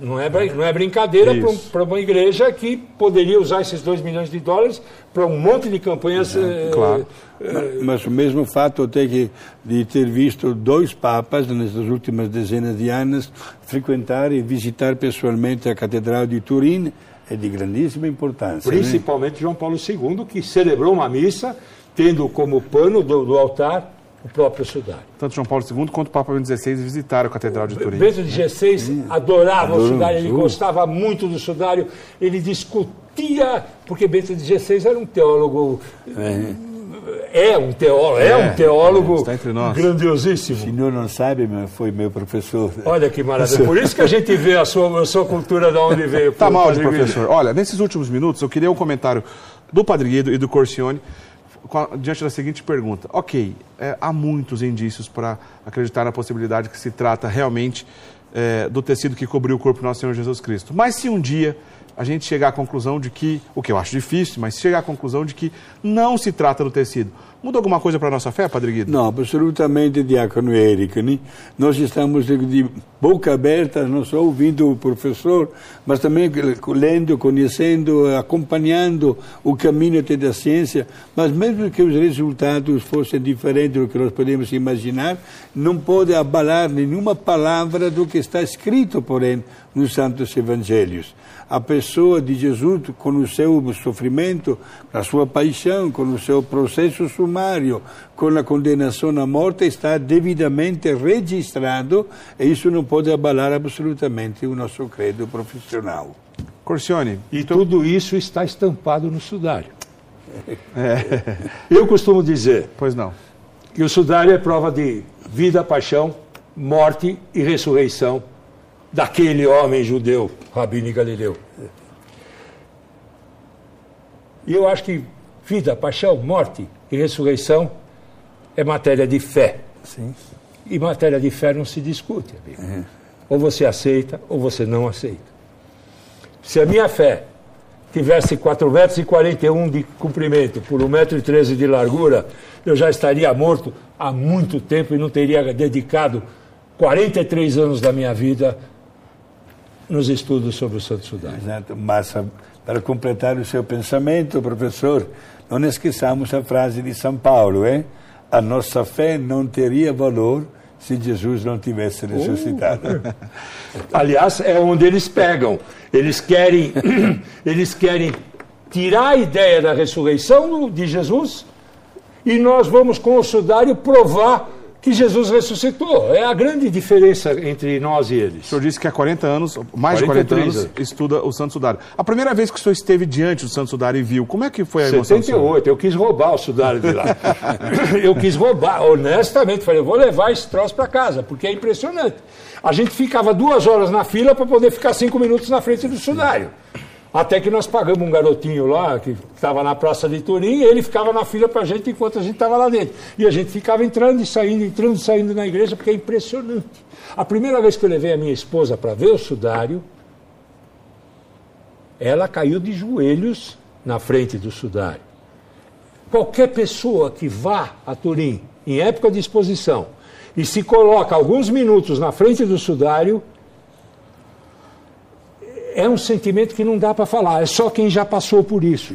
Não é, não é brincadeira para uma igreja que poderia usar esses 2 milhões de dólares para um monte de campanhas. É, claro. É, mas o mesmo fato até que de ter visto dois papas nessas últimas dezenas de anos frequentar e visitar pessoalmente a Catedral de Turim é de grandíssima importância. Né? Principalmente né? João Paulo II, que celebrou uma missa tendo como pano do, do altar o próprio sudário. Tanto João Paulo II quanto o Papa Bento XVI visitaram a Catedral de Turim. Bento XVI adorava o sudário, ele gostava muito do sudário, ele discutia, porque Bento XVI era um teólogo é é um teólogo, é, é um teólogo é, grandiosíssimo. O senhor não sabe, mas foi meu professor. Olha que maravilha. Por isso que a gente vê a sua, a sua cultura de onde veio. Tá mal, professor. Olha, nesses últimos minutos eu queria um comentário do Padre Guido e do Corcione diante da seguinte pergunta. Ok, é, há muitos indícios para acreditar na possibilidade que se trata realmente é, do tecido que cobriu o corpo do nosso Senhor Jesus Cristo. Mas se um dia a gente chegar à conclusão de que, o que eu acho difícil, mas chegar à conclusão de que não se trata do tecido. Muda alguma coisa para a nossa fé, Padre Guido? Não, absolutamente, Diácono Érico. Né? Nós estamos de boca aberta, não só ouvindo o professor, mas também lendo, conhecendo, acompanhando o caminho até da ciência. Mas mesmo que os resultados fossem diferentes do que nós podemos imaginar, não pode abalar nenhuma palavra do que está escrito, porém, nos Santos Evangelhos a pessoa de Jesus com o seu sofrimento, a sua paixão, com o seu processo sumário, com a condenação à morte, está devidamente registrado e isso não pode abalar absolutamente o nosso credo profissional. Corcione. E tu... tudo isso está estampado no sudário. É. Eu costumo dizer. Pois não. Que o sudário é prova de vida, paixão, morte e ressurreição daquele homem judeu, Rabino Galileu. E eu acho que vida, paixão, morte e ressurreição é matéria de fé. Sim. E matéria de fé não se discute, amigo. Uhum. Ou você aceita ou você não aceita. Se a minha fé tivesse 4 metros e 41 de comprimento por 1 metro e 13 de largura, eu já estaria morto há muito tempo e não teria dedicado 43 anos da minha vida nos estudos sobre o Santo Sudário. Exato, mas para completar o seu pensamento, professor, não esqueçamos a frase de São Paulo, hein? A nossa fé não teria valor se Jesus não tivesse ressuscitado. Uh. Aliás, é onde eles pegam. Eles querem, eles querem tirar a ideia da ressurreição de Jesus e nós vamos com o sudário provar que Jesus ressuscitou. É a grande diferença entre nós e eles. O senhor disse que há 40 anos, mais de 40 anos, estuda o Santo Sudário. A primeira vez que o senhor esteve diante do Santo Sudário e viu, como é que foi a emoção? 78, eu quis roubar o Sudário de lá. eu quis roubar, honestamente. Falei, eu vou levar esse troço para casa, porque é impressionante. A gente ficava duas horas na fila para poder ficar cinco minutos na frente do Sudário. Até que nós pagamos um garotinho lá, que estava na Praça de Turim, e ele ficava na fila para a gente enquanto a gente estava lá dentro. E a gente ficava entrando e saindo, entrando e saindo na igreja, porque é impressionante. A primeira vez que eu levei a minha esposa para ver o sudário, ela caiu de joelhos na frente do sudário. Qualquer pessoa que vá a Turim em época de exposição e se coloca alguns minutos na frente do sudário, é um sentimento que não dá para falar, é só quem já passou por isso.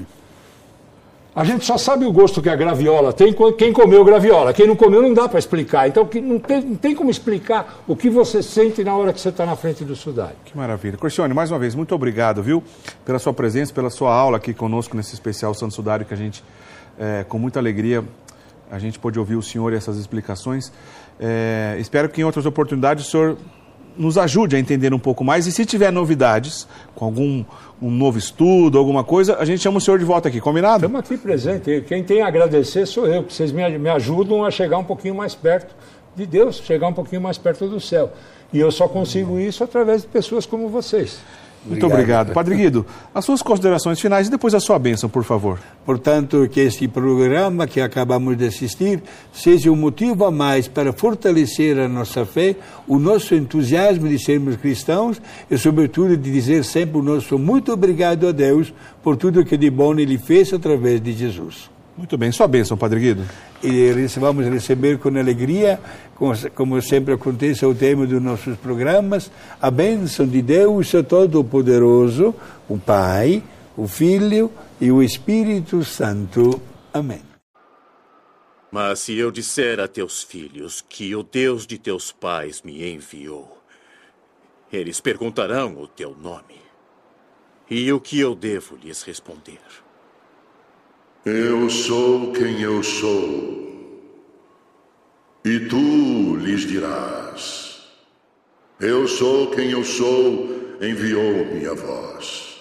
A gente só sabe o gosto que a graviola tem quem comeu graviola. Quem não comeu não dá para explicar. Então não tem, não tem como explicar o que você sente na hora que você está na frente do sudário. Que maravilha. Corcione, mais uma vez, muito obrigado, viu? Pela sua presença, pela sua aula aqui conosco nesse especial Santo Sudário que a gente, é, com muita alegria, a gente pôde ouvir o senhor e essas explicações. É, espero que em outras oportunidades o senhor nos ajude a entender um pouco mais. E se tiver novidades, com algum um novo estudo, alguma coisa, a gente chama o senhor de volta aqui, combinado? Estamos aqui presente. Quem tem a agradecer sou eu, porque vocês me, me ajudam a chegar um pouquinho mais perto de Deus, chegar um pouquinho mais perto do céu. E eu só consigo isso através de pessoas como vocês. Muito obrigado. Padre Guido, as suas considerações finais e depois a sua bênção, por favor. Portanto, que este programa que acabamos de assistir seja um motivo a mais para fortalecer a nossa fé, o nosso entusiasmo de sermos cristãos e, sobretudo, de dizer sempre o nosso muito obrigado a Deus por tudo que de bom Ele fez através de Jesus. Muito bem, sua bênção, Padre Guido. E vamos receber com alegria, como sempre acontece ao tema dos nossos programas, a bênção de Deus Todo-Poderoso, o Pai, o Filho e o Espírito Santo. Amém. Mas se eu disser a teus filhos que o Deus de teus pais me enviou, eles perguntarão o teu nome. E o que eu devo lhes responder? Eu sou quem eu sou. E tu lhes dirás: Eu sou quem eu sou, enviou-me a vós.